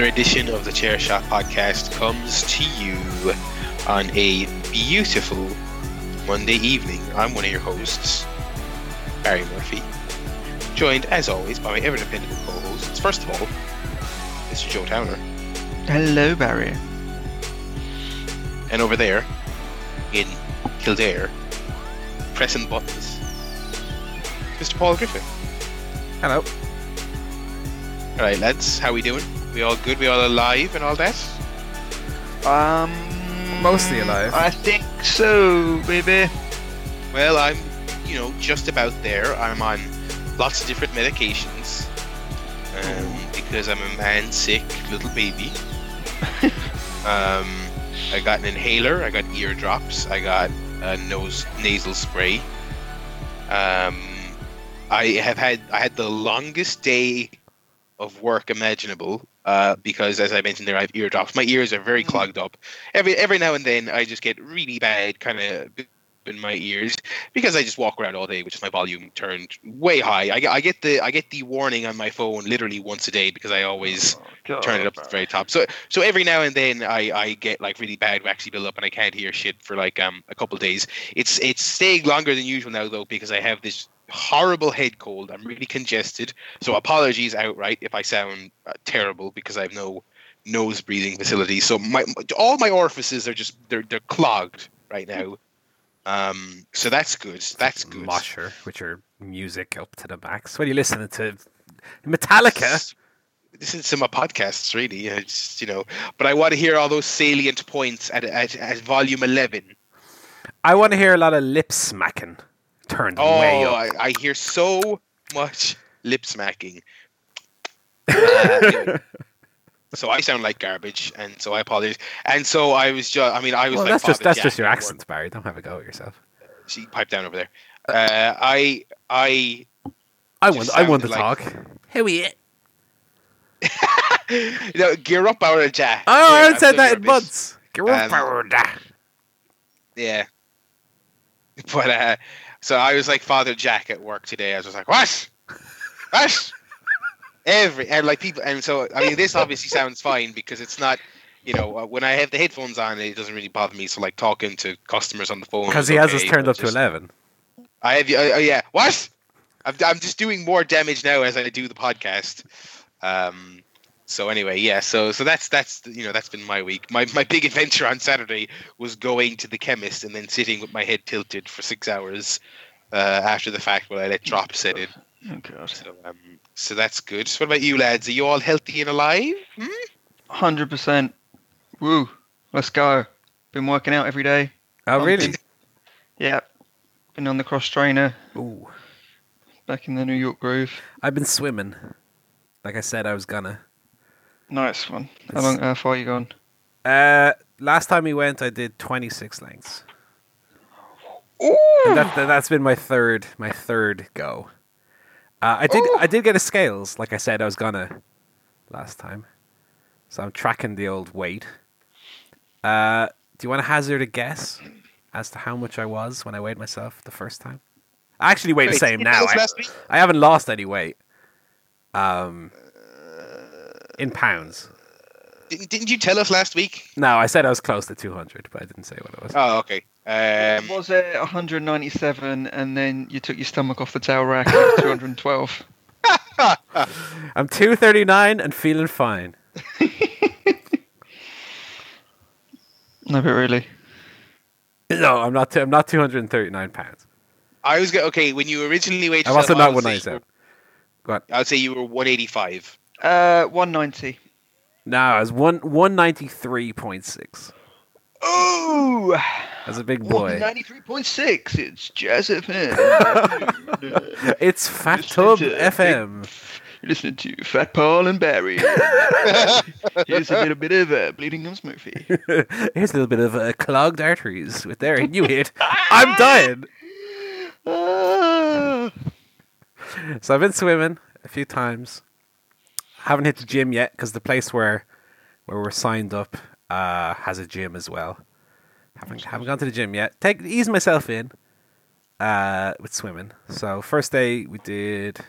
Another edition of the Chair Shot podcast comes to you on a beautiful Monday evening. I'm one of your hosts, Barry Murphy, joined as always by my ever dependable co-hosts. First of all, Mr. Joe Towner, Hello, Barry. and over there in Kildare, pressing buttons, Mr. Paul Griffin. Hello. All right, lads, how we doing? We all good? We all alive and all that? Um, Mostly alive. I think so, baby. Well, I'm, you know, just about there. I'm on lots of different medications um, because I'm a man sick little baby. um, I got an inhaler. I got ear drops. I got a nose nasal spray. Um, I have had I had the longest day of work imaginable uh, because, as I mentioned, there I have ear drops. My ears are very clogged up. Every every now and then, I just get really bad kind of in my ears because I just walk around all day, which is my volume turned way high. I, get- I get the I get the warning on my phone literally once a day because I always turn it up to the very top. So so every now and then I, I get like really bad waxy build up and I can't hear shit for like um a couple days. It's it's staying longer than usual now though because I have this horrible head cold. I'm really congested. So apologies outright if I sound uh, terrible because I have no nose breathing facility. So my all my orifices are just they're they're clogged right now. Um so that's good. That's good. Mosher with your music up to the max. What are you listening to? Metallica? This is some my podcasts, really. It's, you know, but I want to hear all those salient points at, at, at volume eleven. I want to hear a lot of lip smacking turned way Oh, up. I, I hear so much lip smacking. Uh, so I sound like garbage, and so I apologize. And so I was just, I mean, I was well, like, that's just that's Jack just your accent, Barry. Don't have a go at yourself. She piped down over there. Uh, I, I, I want I want to like- talk. How are you? you know, gear up, our Jack. Oh, I haven't said that in months. Gear up, Um, of powder. Yeah. But uh so I was like Father Jack at work today. I was just like, What? What? Every and like people and so I mean this obviously sounds fine because it's not you know, uh, when I have the headphones on, it doesn't really bother me. So, like talking to customers on the phone, Because he has okay, us turned up to eleven. I have uh, yeah. What? I'm, I'm just doing more damage now as I do the podcast. Um. So anyway, yeah. So so that's that's you know that's been my week. My my big adventure on Saturday was going to the chemist and then sitting with my head tilted for six hours uh, after the fact while I let drops set in. Oh god. So um. So that's good. So what about you lads? Are you all healthy and alive? Hmm? Hundred percent. Woo. Let's go. Been working out every day. Oh, really? Yeah. Been on the cross trainer. Ooh. Back in the New York groove. I've been swimming. Like I said, I was gonna. Nice one. How long? How far are you gone? Uh, last time we went, I did twenty six lengths. Ooh. That, that, that's been my third my third go. Uh, I did Ooh. I did get a scales, like I said I was gonna last time. So I'm tracking the old weight. Uh, do you want to hazard a guess as to how much I was when I weighed myself the first time? I actually weigh the same did you tell now. I. I haven't lost any weight. Um, in pounds. Didn't, didn't you tell us last week? No, I said I was close to 200, but I didn't say what it was. Oh, okay. Um, was it 197, and then you took your stomach off the towel rack at 212? I'm 239 and feeling fine. No, but really. No, I'm not. I'm not 239 pounds. I was go- okay when you originally weighed I'm yourself. also not would say 197. Go on. I'd say you were 185. Uh, 190. No, I was one 193.6. Ooh. that's a big boy. 93.6. It's Jazz FM. It's Fat Tub FM. You're listening to Fat Paul and Barry. Here's a little bit of uh, Bleeding Gums Murphy. Here's a little bit of uh, clogged arteries with their new hit. I'm dying. Ah. So I've been swimming a few times. Haven't hit the gym yet because the place where where we're signed up uh, has a gym as well. Haven't haven't gone to the gym yet. Take ease myself in uh, with swimming. So first day we did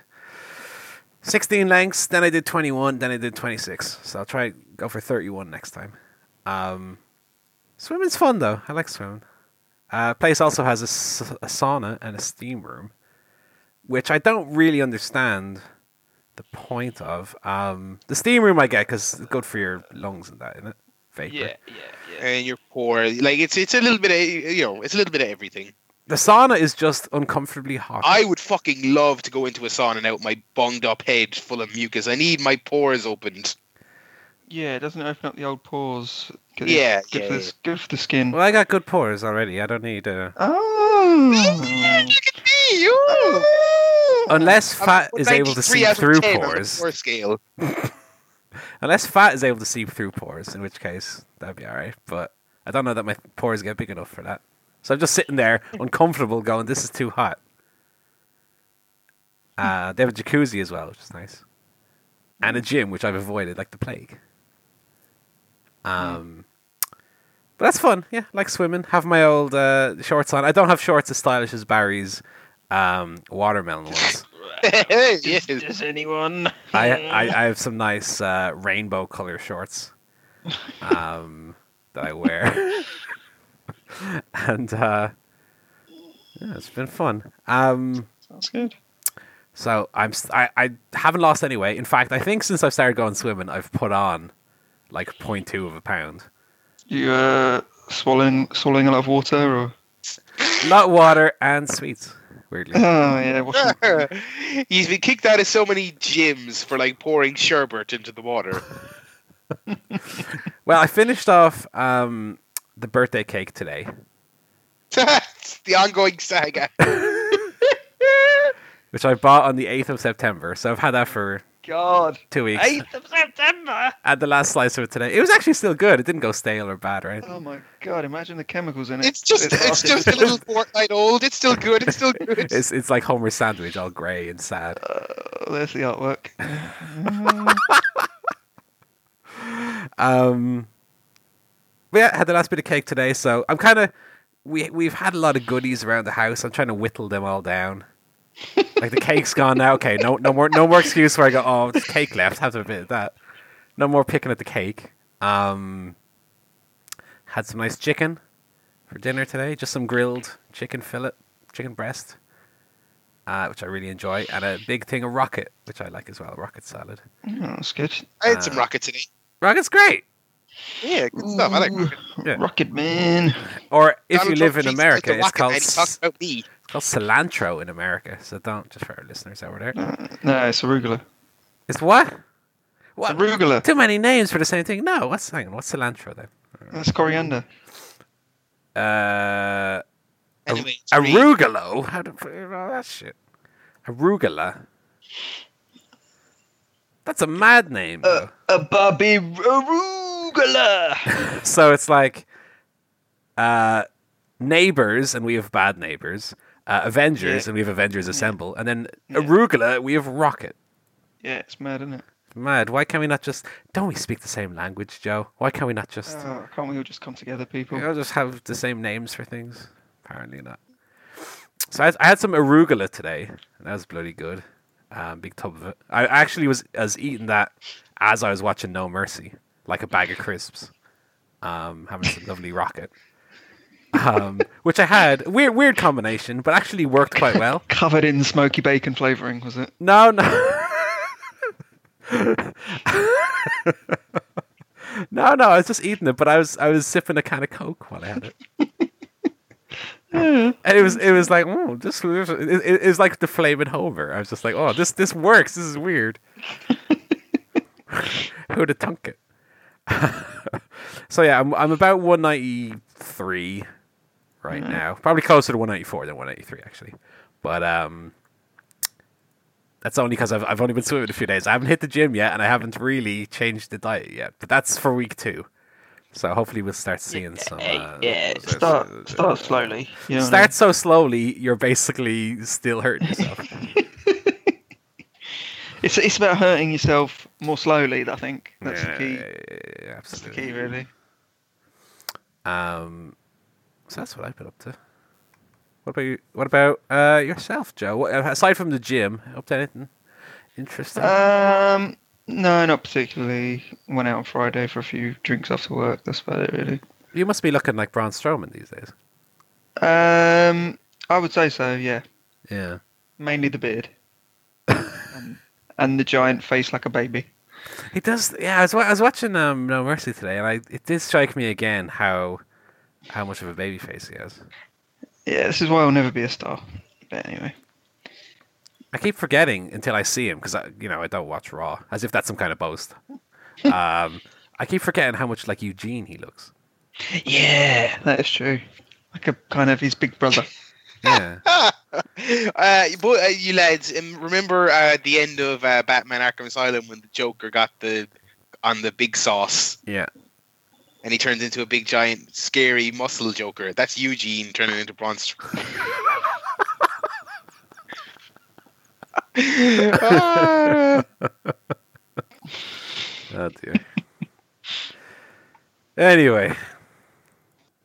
16 lengths, then I did 21, then I did 26. So I'll try go for 31 next time. Um, swimming's fun though. I like swimming. Uh, place also has a, a sauna and a steam room, which I don't really understand the point of. Um, the steam room I get because it's good for your lungs and that, isn't it? Vapor. Yeah, yeah, yeah. and you're poor. Like it's it's a little bit of you know it's a little bit of everything. The sauna is just uncomfortably hot. I would fucking love to go into a sauna and out my bunged up head full of mucus. I need my pores opened. Yeah, it doesn't open up the old pores? Good- Yeah, good yeah, for yeah. the, good for the skin. well, I got good pores already. I don't need uh Oh. Unless fat is able to 93 see through 10 on the pores. pore scale. Unless fat is able to see through pores, in which case that'd be alright. But I don't know that my pores get big enough for that. So I'm just sitting there, uncomfortable, going, "This is too hot." Uh, they have a jacuzzi as well, which is nice, and a gym, which I've avoided like the plague. Um, but that's fun. Yeah, like swimming. Have my old uh, shorts on. I don't have shorts as stylish as Barry's um, watermelon ones. yes. Does, does anyone? I, I I have some nice uh, rainbow color shorts um, that I wear, and uh, yeah, it's been fun. Um, Sounds good. so I'm I I haven't lost any weight. In fact, I think since I've started going swimming, I've put on like 0.2 of a pound. You uh, swallowing swallowing a lot of water, or? Lot of water and sweets. Weirdly, Oh yeah, washing, He's been kicked out of so many gyms for like pouring sherbet into the water. well, I finished off um, the birthday cake today. It's the ongoing saga. Which I bought on the 8th of September, so I've had that for God. two weeks. 8th of September. had the last slice of it today. It was actually still good. It didn't go stale or bad, right? Oh my God! Imagine the chemicals in it. It's just it's hard to- just a little fortnight old. It's still good. It's still good. It's it's like Homer's sandwich, all grey and sad. Oh, there's the artwork. Um, but yeah, had the last bit of cake today, so I'm kind of we we've had a lot of goodies around the house. I'm trying to whittle them all down. Like the cake's gone now. Okay, no no more no more excuse where I go. Oh, there's cake left. Have to admit that. No more picking at the cake. Um, had some nice chicken for dinner today. Just some grilled chicken fillet, chicken breast, uh, which I really enjoy, and a big thing of rocket, which I like as well. Rocket salad. Oh, that's good. I had some rocket today. Rocket's great. Yeah, good stuff. I like rocket. Yeah. Rocket Man. Or if Donald you live Trump in America, it's called man, he about me. it's called cilantro in America. So don't just for our listeners over there. Uh, no, it's arugula. It's what? What? Arugula. Too many names for the same thing. No, what's hang on, what's cilantro then? That's coriander. Uh, Anyway, it's me. arugula. How do you know that shit? Arugula. That's a mad name. Uh, a Bobby arugula. so it's like uh, neighbors, and we have bad neighbors. Uh, Avengers, Yeah. and we have Avengers Assemble, and then arugula, we have Rocket. yeah, it's mad, isn't it? Mad. Why can't we not just? Don't we speak the same language, Joe? Why can't we not just? Oh, can't we all just come together, people? You know, just have the same names for things. Apparently not. So I, had- I had some arugula today, and that was bloody good. Um, big tub of it. I actually was as eating that as I was watching No Mercy, like a bag of crisps. Um, having some lovely rocket. Um, which I had weird weird combination, but actually worked quite well. Covered in smoky bacon flavouring, was it? No, no. no, no, I was just eating it, but I was I was sipping a can of Coke while I had it. and it was it was like, oh, this it, it, it was like the flaming Homer. I was just like, oh, this this works. This is weird. Who'd have thunk it? so yeah, I'm I'm about 193 right now. Probably closer to 194 than 183 actually. But um that's only because I've, I've only been swimming a few days. I haven't hit the gym yet, and I haven't really changed the diet yet. But that's for week two, so hopefully we'll start seeing some. Uh, yeah, start start slowly. You know what I Start so slowly, you're basically still hurting yourself. It's it's about hurting yourself more slowly. I think that's yeah, the key. yeah, yeah, That's the key, really. Um, so that's what I've been up to. What about you? What about uh, yourself, Joe? What, aside from the gym, up to anything? Interesting. Um, no, not particularly. Went out on Friday for a few drinks after work. That's about it, really. you must be looking like Braun Strowman these days. Um, I would say so. Yeah, Yeah. mainly the beard, and the giant face like a baby. He does. Yeah, I was, I was watching um, No Mercy today, and I it did strike me again how how much of a baby face he has. Yeah, this is why I'll never be a star. But anyway, I keep forgetting until I see him because I, you know, I don't watch Raw, as if that's some kind of boast. um, I keep forgetting how much like Eugene he looks. yeah, that is true. Like a kind of his big brother. Yeah, uh, but uh, you lads, um, remember uh, at the end of uh, Batman: Arkham Asylum when the Joker got the on the big sauce yeah. and he turns into a big giant scary muscle Joker? That's Eugene turning into Braun. Ah. Oh dear. anyway,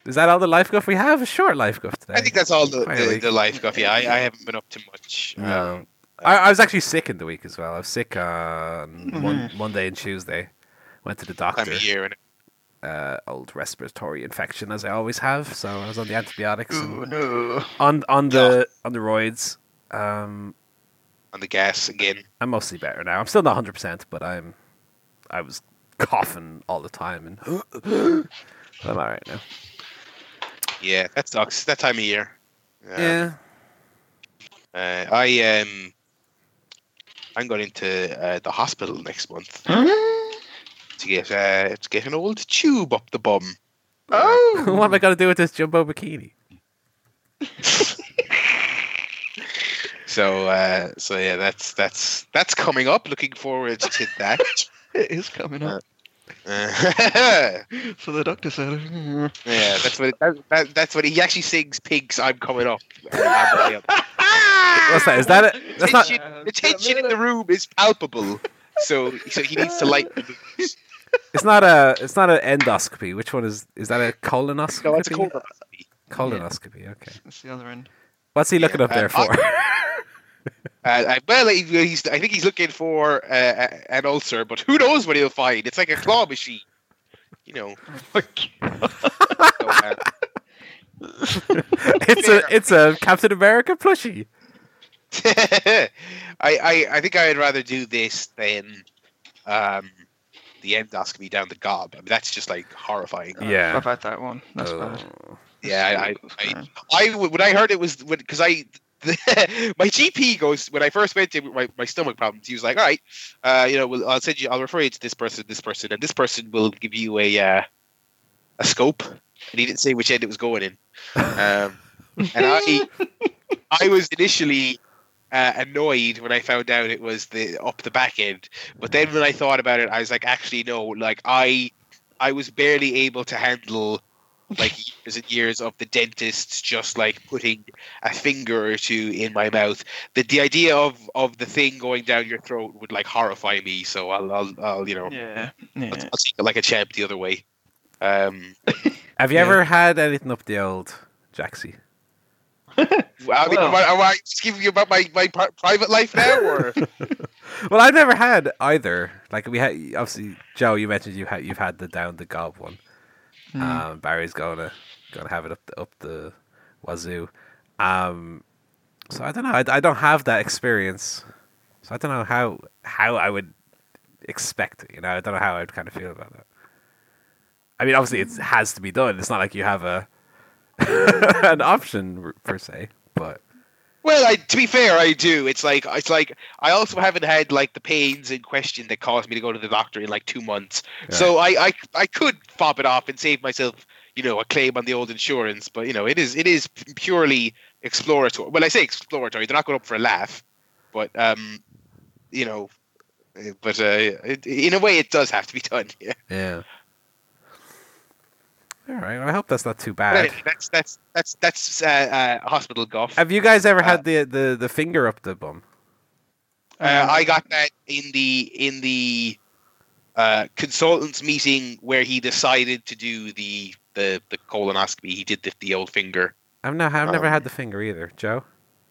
is that all the life guff we have? A short life guff today. I think that's all the, the, the life guff. Yeah, I, I haven't been up to much. No. Um, I, I was actually sick in the week as well. I was sick on mon- Mhm. Monday and Tuesday. Went to the time doctor. of year and Uh, old respiratory infection, as I always have. So I was on the antibiotics Oh and no! on on the on the roids. Um, on the gas again. I'm mostly better now. I'm still not 100, percent but I'm I was coughing all the time and I'm all right now. Yeah, that sucks. That time of year. Um, yeah. Uh, I um, I'm going into uh, the hospital next month to get uh, to get an old tube up the bum. oh, what am I gonna do with this jumbo bikini? So uh, so yeah, that's that's that's coming up. Looking forward to that. it is coming up. So the doctor said, yeah, that's what that, that, that's what he actually sings. Pigs, I'm coming up. I'm going up. What's that? Is that it? That's not. the tension in the room is palpable. So so he needs to light. the moves. It's not a. It's not an endoscopy. Which one is? Is that a colonoscopy? No, it's a colonoscopy. Colonoscopy. Okay. That's the other end. What's he looking Yeah, up there uh, for? Uh, I, well, he- he's. I think he's looking for uh, an ulcer, but who knows what he'll find? It's like a claw machine, you know. So, uh, it's a. It's a Captain America plushie. I, I, I think I'd rather do this than um, the endoscopy down the gob. I mean, that's just like horrifying. Yeah. I've had that one. That's bad. Oh. Yeah, I, I, I, Okay. I w- when I heard it was because I my GP goes when I first went to my, my stomach problems. He was like, "All right, uh, you know, well, I'll send you. I'll refer you to this person, this person, and this person will give you a uh, a scope." And he didn't say which end it was going in. Um, and I I was initially uh, annoyed when I found out it was the up the back end. But then when I thought about it, I was like, actually, no. Like I I was barely able to handle like years and years of the dentist just like putting a finger or two in my mouth. The the idea of of the thing going down your throat would like horrify me. So I'll I'll, I'll you know Yeah. I'll, Yeah. I'll take it like a champ the other way. Um, Have you Yeah. ever had anything up the old Jaxie? I mean, Well- am, I, am I just giving you about my, my private life now, or Well, I've never had either. Like we had, obviously, Joe. You mentioned you had you've had the down the gob one. Mm. Um, Barry's gonna gonna have it up the, up the wazoo. Um, so I don't know. I, I don't have that experience, so I don't know how how I would expect it. You know, I don't know how I'd kind of feel about that. I mean, obviously, it has to be done. It's not like you have a an option per se, but Well, I, to be fair, I do. It's like it's like I also haven't had like the pains in question that caused me to go to the doctor in like two months. So I, I I could fob it off and save myself, you know, a claim on the old insurance. But you know, it is it is purely exploratory. Well, I say exploratory. They're not going up for a laugh, but um, you know, eh, but uh, it, in a way, it does have to be done. Yeah. yeah. All right. Well, I hope that's not too bad. anyway, that's that's that's that's uh, uh, hospital guff. Have you guys ever Uh, had the, the, the finger up the bum? Uh, I got that in the in the uh, consultants meeting where he decided to do the the, the colonoscopy. He did the, the old finger. I've no, I've never Um, had the finger either. Joe,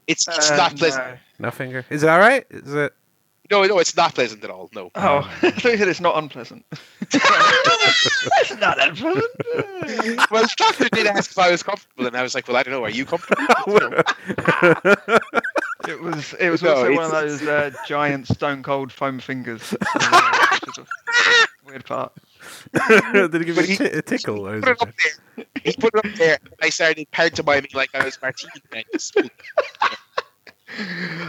It's it's Uh, not pleasant. no. no finger. Is it all right? Is it? No, no, it's not pleasant at all. No. Oh, I thought you said it's not unpleasant. it's not unpleasant. well, the doctor did ask if I was comfortable, and I was like, "Well, I don't know. Are you comfortable?" It was it was No, also one it's- of those uh, giant stone cold foam fingers. which is a weird part. Did he give But you he- a, tickle? He put it up there. He put it up there. I started pantomiming like I was Martini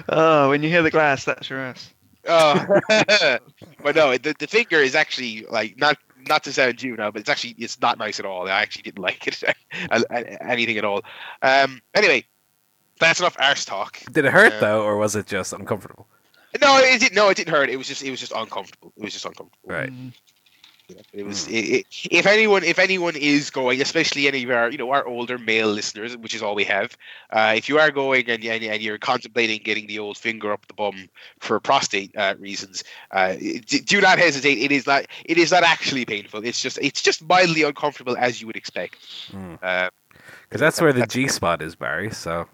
Oh, when you hear the glass, that's your ass. Oh, but no, the, the finger is actually like not not to sound you now, but it's actually it's not nice at all. I actually didn't like it uh, anything at all. Um, anyway, that's enough arse talk. Did it hurt Yeah. though, or was it just uncomfortable? No, it didn't. No, it didn't hurt. It was just it was just uncomfortable. It was just uncomfortable. Right. Mm. It was. It, it, if anyone, if anyone is going, especially any of our, you know, our older male listeners, which is all we have, uh, if you are going and, and and you're contemplating getting the old finger up the bum for prostate uh, reasons, uh, d- do not hesitate. It is not. It is not actually painful. It's just. It's just mildly uncomfortable, as you would expect. Mm. Uh, Because that's where the G spot is, Barry. So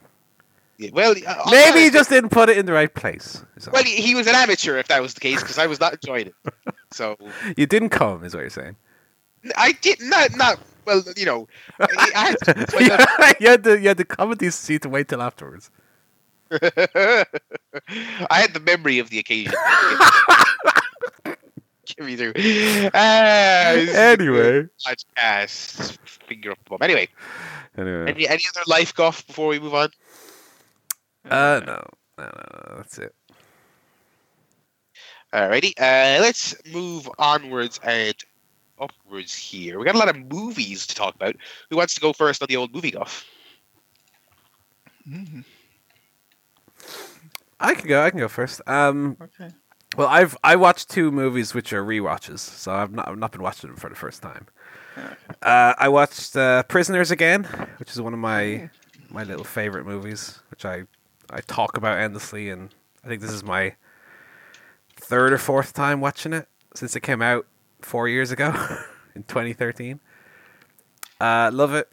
well, uh, maybe he just didn't put it in the right place. all. Well, he, was an amateur, if that was the case, because I was not enjoying it. So you didn't come, is what you're saying. I did not. Not well, you know. I had to, you, had to, you had to comedy seat to wait till afterwards. I had the memory of the occasion. Give me through. Ah, this Anyway. podcast. Finger up the bum. Anyway, Anyway. any, any other life guff before we move on? Uh, no. No, no, no. That's it. Alrighty, uh, let's move onwards and upwards here. We got a lot of movies to talk about. Who wants to go first on the old movie guff? Mm. I can go. I can go first. Um, Okay. well, I've I watched two movies which are rewatches, so I've not I've not been watching them for the first time. Okay. Uh, I watched uh, Prisoners again, which is one of my my little favorite movies, which I I talk about endlessly, and I think this is my third or fourth time watching it since it came out four years ago in 2013. Uh, love it.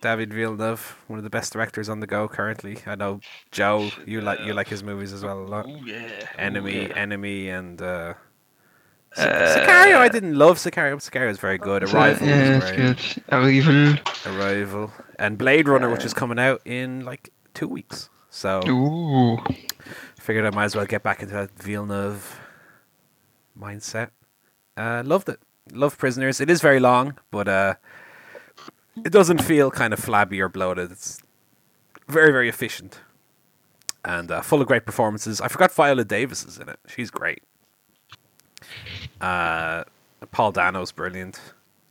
David Villeneuve, one of the best directors on the go currently. I know Joe, you like you like his movies as well a lot. Yeah. Enemy, Ooh, yeah. Enemy, and uh, Uh, Sicario. I didn't love Sicario. but Sicario is very good. Arrival yeah, it's good. Evil. Arrival and Blade Runner, which is coming out in like two weeks. So Ooh. figured I might as well get back into that Villeneuve mindset. Uh, loved it. Love Prisoners. It is very long, but uh, it doesn't feel kind of flabby or bloated. It's very, very efficient and uh, full of great performances. I forgot Viola Davis is in it. She's great. Uh, Paul Dano's brilliant.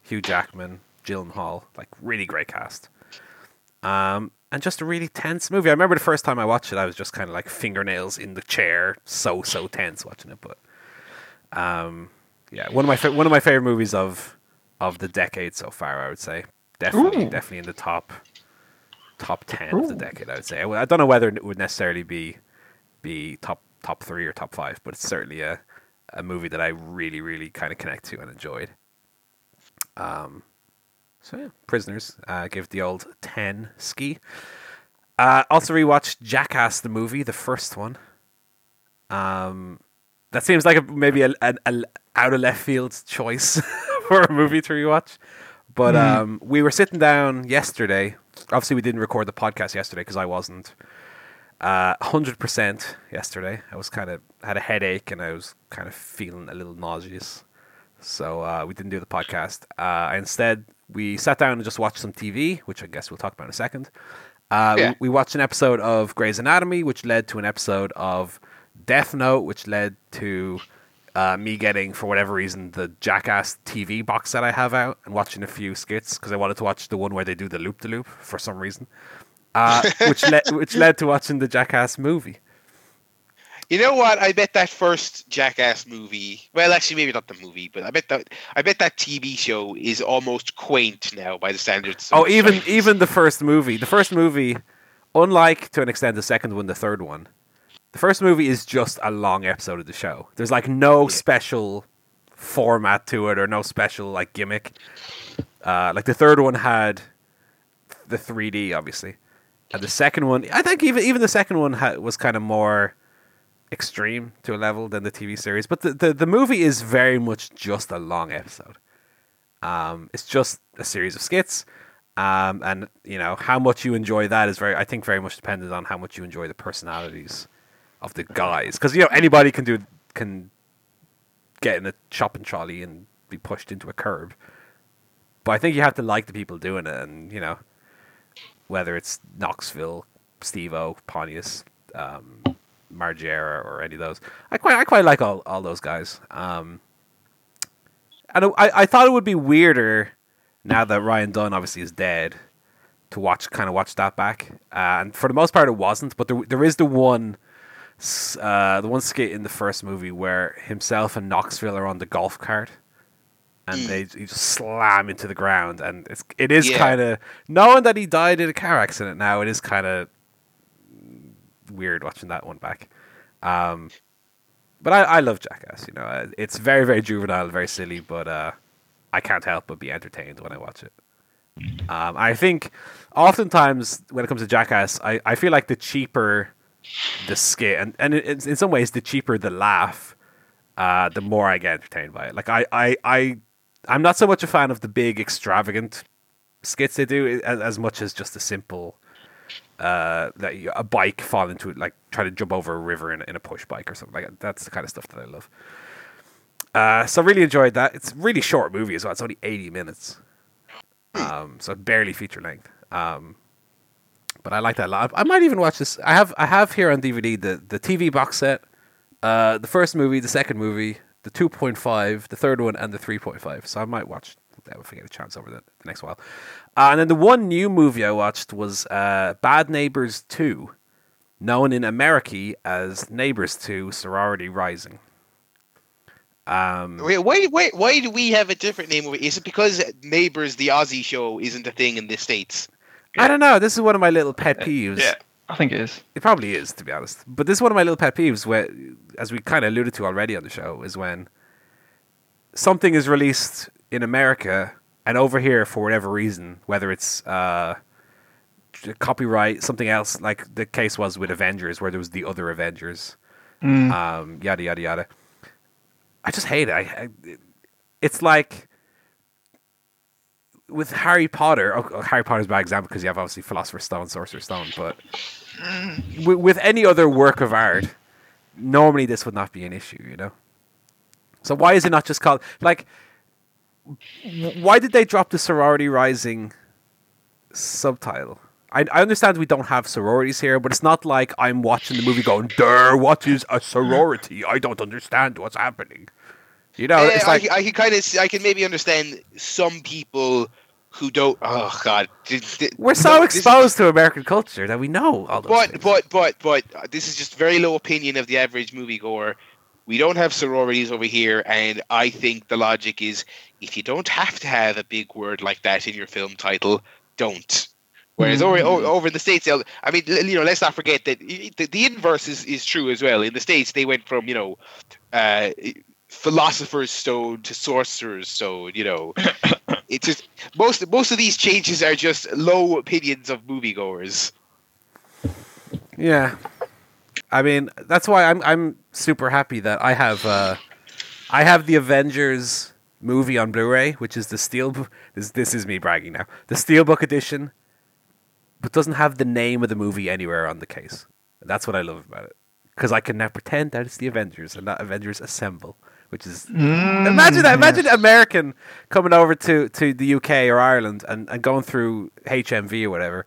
Hugh Jackman, Gyllenhaal, like really great cast. Um, and just a really tense movie. I remember the first time I watched it, I was just kind of like fingernails in the chair, so so tense watching it. But um, yeah, one of my fa- one of my favorite movies of of the decade so far. I would say definitely Ooh. definitely in the top top ten of the decade. I would say. I, I don't know whether it would necessarily be be top top three or top five, but it's certainly a a movie that I really really kind of connect to and enjoyed. Um, so yeah, Prisoners. Uh, give the old ten ski. Uh, also rewatched Jackass the movie, the first one. Um, that seems like a, maybe a, a, a out of left field choice for a movie to rewatch. But um, we were sitting down yesterday. Obviously, we didn't record the podcast yesterday because I wasn't uh, hundred percent yesterday. I was kind of had a headache and I was kind of feeling a little nauseous, so uh, we didn't do the podcast. Uh, instead, we sat down and just watched some TV, which I guess we'll talk about in a second. Uh, Yeah. we, we watched an episode of Grey's Anatomy, which led to an episode of Death Note, which led to uh, me getting, for whatever reason, the Jackass TV box that I have out and watching a few skits because I wanted to watch the one where they do the loop de loop for some reason, uh, which led which led to watching the Jackass movie. You know what? I bet that first Jackass movie. Well, actually, maybe not the movie, but I bet that I bet that TV show is almost quaint now by the standards. Oh, even even the first movie. The first movie, unlike to an extent the second one, the third one, the first movie is just a long episode of the show. There's like no special format to it or no special like gimmick. Uh, like the third one had the 3D, obviously, and the second one, I think even even the second one ha- was kind of more extreme to a level than the TV series. But the, the, the movie is very much just a long episode. Um, it's just a series of skits. Um, and you know how much you enjoy that is very, I think, very much dependent on how much you enjoy the personalities of the guys. Because you know anybody can do can get in a shopping trolley and be pushed into a curb. But I think you have to like the people doing it, and you know whether it's Knoxville, Steve O, Pontius, um, Margera, or any of those. I quite I quite like all, all those guys. Um, and I, I thought it would be weirder now that Ryan Dunn obviously is dead to watch kind of watch that back. Uh, and for the most part, it wasn't. But there there is the one. Uh, the one skit in the first movie where himself and Knoxville are on the golf cart, and Mm. they just slam into the ground, and it's it is Yeah. kind of knowing that he died in a car accident. Now it is kind of weird watching that one back. Um, but I, I love Jackass. You know, it's very very juvenile, very silly, but uh, I can't help but be entertained when I watch it. Um, I think oftentimes when it comes to Jackass, I, I feel like the cheaper the skit, and, and it, in some ways, the cheaper the laugh, uh, the more I get entertained by it. Like I, I, I, I'm not so much a fan of the big extravagant skits they do as, as much as just the simple uh, that you, a bike fall into it, like try to jump over a river in, in a push bike or something like that. That's the kind of stuff that I love. Uh, so I really enjoyed that. It's a really short movie as well. It's only 80 minutes. Um, so barely feature length. Um, but I like that a lot. I might even watch this. I have I have here on DVD the the TV box set, uh, the first movie, the second movie, the two point five, the third one, and the three point five. So I might watch if I get a chance over the, the next while. Uh, and then the one new movie I watched was uh, Bad Neighbors Two, known in America as Neighbors Two: Sorority Rising. Um, Wait, why, why, why do we have a different name? of it? Is it because Neighbours, the Aussie show, isn't a thing in the states? I don't know. This is one of my little pet peeves. Yeah, I think it is. It probably is, to be honest. But this is one of my little pet peeves, where, as we kind of alluded to already on the show, is when something is released in America and over here for whatever reason, whether it's uh, copyright, something else, like the case was with Avengers, where there was the other Avengers, Mm. um, yada yada yada. I just hate it. I, I, it's like with Harry Potter. Oh, oh, Harry Potter's bad example because you have obviously Philosopher's Stone, Sorcerer's Stone, but with, with any other work of art, normally this would not be an issue, you know. So why is it not just called like? Why did they drop the sorority rising subtitle? I, I understand we don't have sororities here, but it's not like I'm watching the movie going, "There, what is a sorority? I don't understand what's happening." You know, Eh, it's like I, I can kind of, I can maybe understand some people who don't. Oh God, we're so no, exposed to American culture that we know all those But things. but but but uh, this is just very low opinion of the average moviegoer. We don't have sororities over here, and I think the logic is if you don't have to have a big word like that in your film title, don't. Whereas over, o- over in the states, I mean, you know, let's not forget that the, the inverse is, is true as well. In the states, they went from you know, uh, philosopher's stone to sorcerer's stone. You know, it's just most most of these changes are just low opinions of moviegoers. Yeah, I mean that's why I'm I'm super happy that I have uh, I have the Avengers movie on Blu-ray, which is the steel. This this is me bragging now. The Steelbook edition, but doesn't have the name of the movie anywhere on the case. That's what I love about it because I can now pretend that it's the Avengers and not Avengers Assemble, which is mm, imagine that. Imagine an American coming over to, to the UK or Ireland and, and going through HMV or whatever.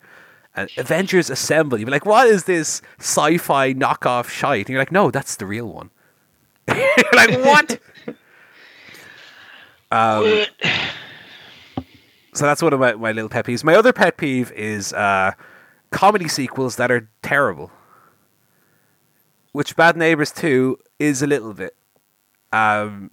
And Avengers Assemble. You'd be like, what is this sci-fi knockoff shite? And you're like, no, that's the real one. you're like, what? um, so that's one of my, my little pet peeves. My other pet peeve is uh, comedy sequels that are terrible. Which Bad Neighbors 2 is a little bit. Um,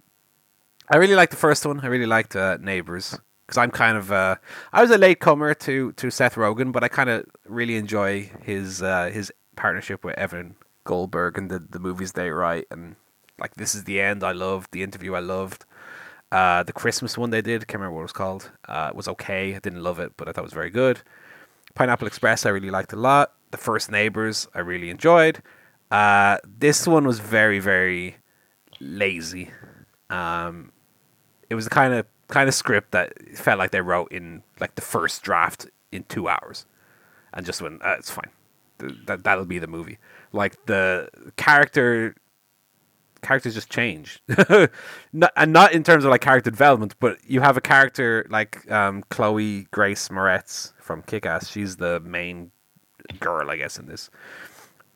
I really liked the first one. I really liked uh, Neighbors because I'm kind of uh, I was a late comer to to Seth Rogen, but I kind of really enjoy his uh, his partnership with Evan Goldberg and the the movies they write and like this is the end. I loved the interview. I loved uh, the Christmas one they did. Can't remember what it was called. Uh, it was okay. I didn't love it, but I thought it was very good. Pineapple Express I really liked a lot. The First Neighbors I really enjoyed. Uh, this one was very, very lazy. Um, it was the kind of kind of script that felt like they wrote in like the first draft in two hours, and just went, uh, it's fine. Th- That that'll be the movie. Like the character characters just change, not, and not in terms of like character development, but you have a character like um, Chloe Grace Moretz from Kick Ass. She's the main girl, I guess, in this.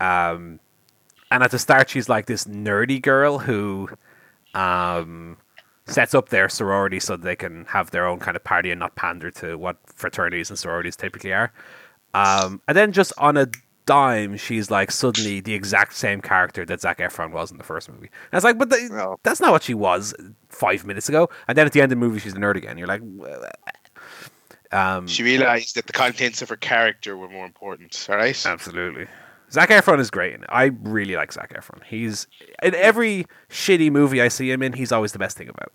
Um, and at the start, she's like this nerdy girl who um, sets up their sorority so they can have their own kind of party and not pander to what fraternities and sororities typically are. Um, and then just on a dime, she's like suddenly the exact same character that Zac Efron was in the first movie. And it's like, but the, Well. that's not what she was five minutes ago. And then at the end of the movie, she's a nerd again. You're like, um, She realized that the contents of her character were more important. All right. Absolutely. Zac Efron is great. I really like Zac Efron. He's in every shitty movie I see him in. He's always the best thing about.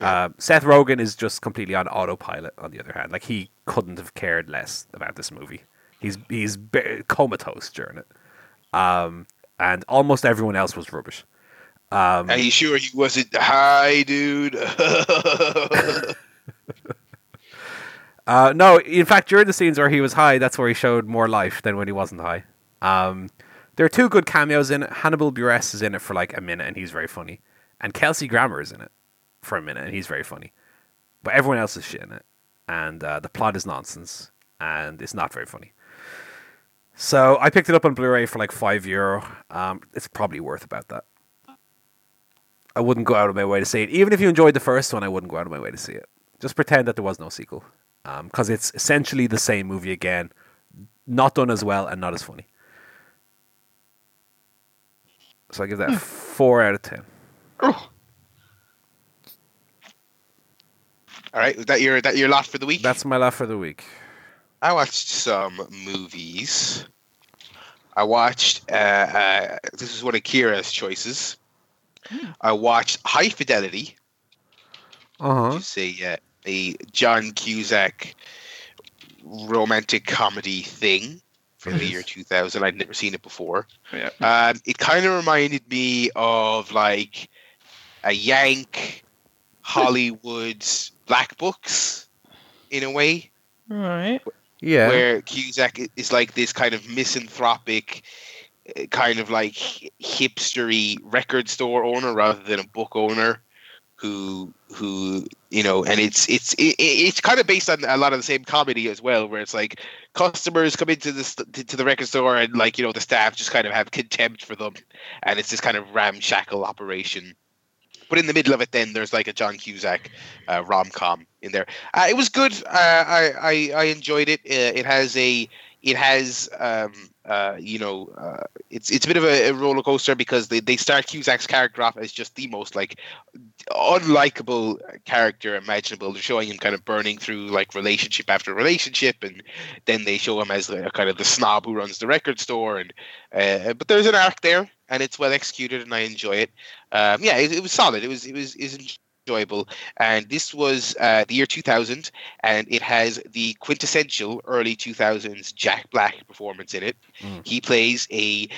Uh, Seth Rogen is just completely on autopilot. On the other hand, like he couldn't have cared less about this movie. He's he's comatose during it, um, and almost everyone else was rubbish. Um, Are you sure he wasn't high, dude? Uh, no, in fact, during the scenes where he was high, that's where he showed more life than when he wasn't high. Um, there are two good cameos in it. Hannibal Buress is in it for like a minute, and he's very funny. And Kelsey Grammer is in it for a minute, and he's very funny. But everyone else is shit in it, and uh, the plot is nonsense, and it's not very funny. So I picked it up on Blu-ray for like five euro. Um, it's probably worth about that. I wouldn't go out of my way to see it, even if you enjoyed the first one. I wouldn't go out of my way to see it. Just pretend that there was no sequel because it's essentially the same movie again, not done as well and not as funny. So I give that four out of ten. Oh, All right, is that your that your lot for the week? That's my laugh for the week. I watched some movies. I watched. Uh, uh, this is one of Kira's choices. I watched High Fidelity, Uh which is a uh, a John Cusack romantic comedy thing from the year 2000. I'd never seen it before. yeah. Um, it kind of reminded me of like a Yank Hollywood Black Books in a way All right. Yeah. where Cusack is like this kind of misanthropic, uh, kind of like hipstery record store owner rather than a book owner, who who you know, and it's it's it, it- it's kind of based on a lot of the same comedy as well, where it's like customers come into the st- to- the record store and like you know the staff just kind of have contempt for them, and it's this kind of ramshackle operation. But in the middle of it, then there's like a John Cusack uh, rom com in there. Uh, it was good. Uh, I, I I enjoyed it. Uh, it has a it has um uh you know uh, it's it's a bit of a, a roller coaster because they, they start Cusack's character off as just the most like unlikable character imaginable. They're showing him kind of burning through like relationship after relationship, and then they show him as like, kind of the snob who runs the record store. And uh, but there's an arc there, and it's well executed, and I enjoy it. Um, yeah, it, it was solid. It was it was is enjoyable. And this was uh, the year 2000, and it has the quintessential early 2000s Jack Black performance in it. Mm. He plays a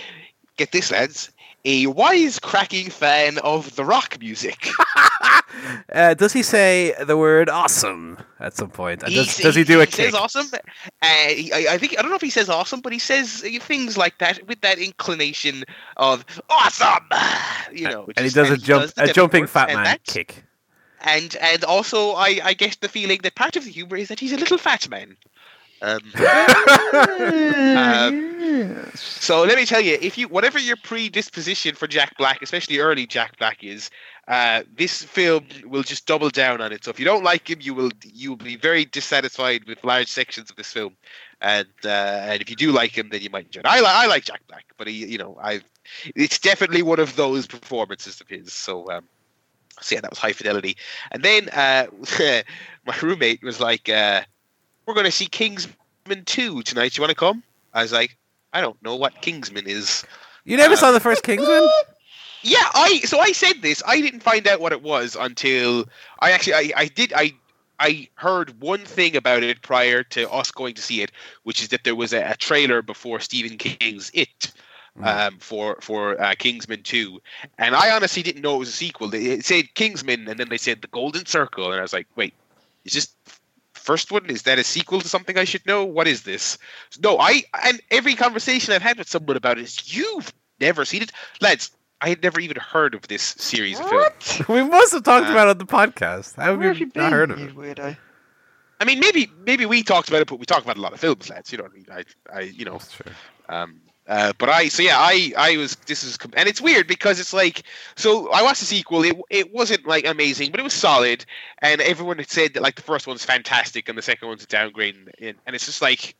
get this lads. A wise-cracking fan of the rock music. uh, does he say the word awesome at some point? And does, He- does he do a he kick? says awesome. Uh, he- I, I think I don't know if he says awesome, but he says uh, things like that with that inclination of awesome. You know, and he just- does a and jump, the a jumping fat man kick. And and also I, I get the feeling that part of the humor is that he's a little fat man. Um, Um, so let me tell you, if you whatever your predisposition for Jack Black, especially early Jack Black is, uh, this film will just double down on it. So if you don't like him, you will you will be very dissatisfied with large sections of this film, and uh, and if you do like him, then you might enjoy it. I like I like Jack Black, but he you know I, it's definitely one of those performances of his. So um, so yeah, that was high fidelity. And then uh, my roommate was like, uh, "We're going to see Kingsman two tonight. You want to come?" I was like, "I don't know what Kingsman is." You never Uh, saw the first Kingsman? Yeah, I so I said this. I didn't find out what it was until I actually I, I did I I heard one thing about it prior to us going to see it, which is that there was a, a trailer before Stephen King's It. Um, for for uh, Kingsman Two, and I honestly didn't know it was a sequel. They said Kingsman, and then they said the Golden Circle, and I was like, wait, is this first one? Is that a sequel to something I should know? What is this? No, I and every conversation I've had with someone about it is you've never seen it, lads. I had never even heard of this series of films. we must have talked Uh, about it on the podcast. How have Where you, have not heard of it? weirdo? I mean, maybe maybe we talked about it, but we talk about a lot of films, lads. You know what I mean? I, I you know, That's true. Um, uh, but I, so yeah, I, I was, this is, and it's weird because it's like, so I watched the sequel. It, it wasn't like amazing, but it was solid. And everyone had said that like the first one's fantastic and the second one's a downgrade. And, and it's just like,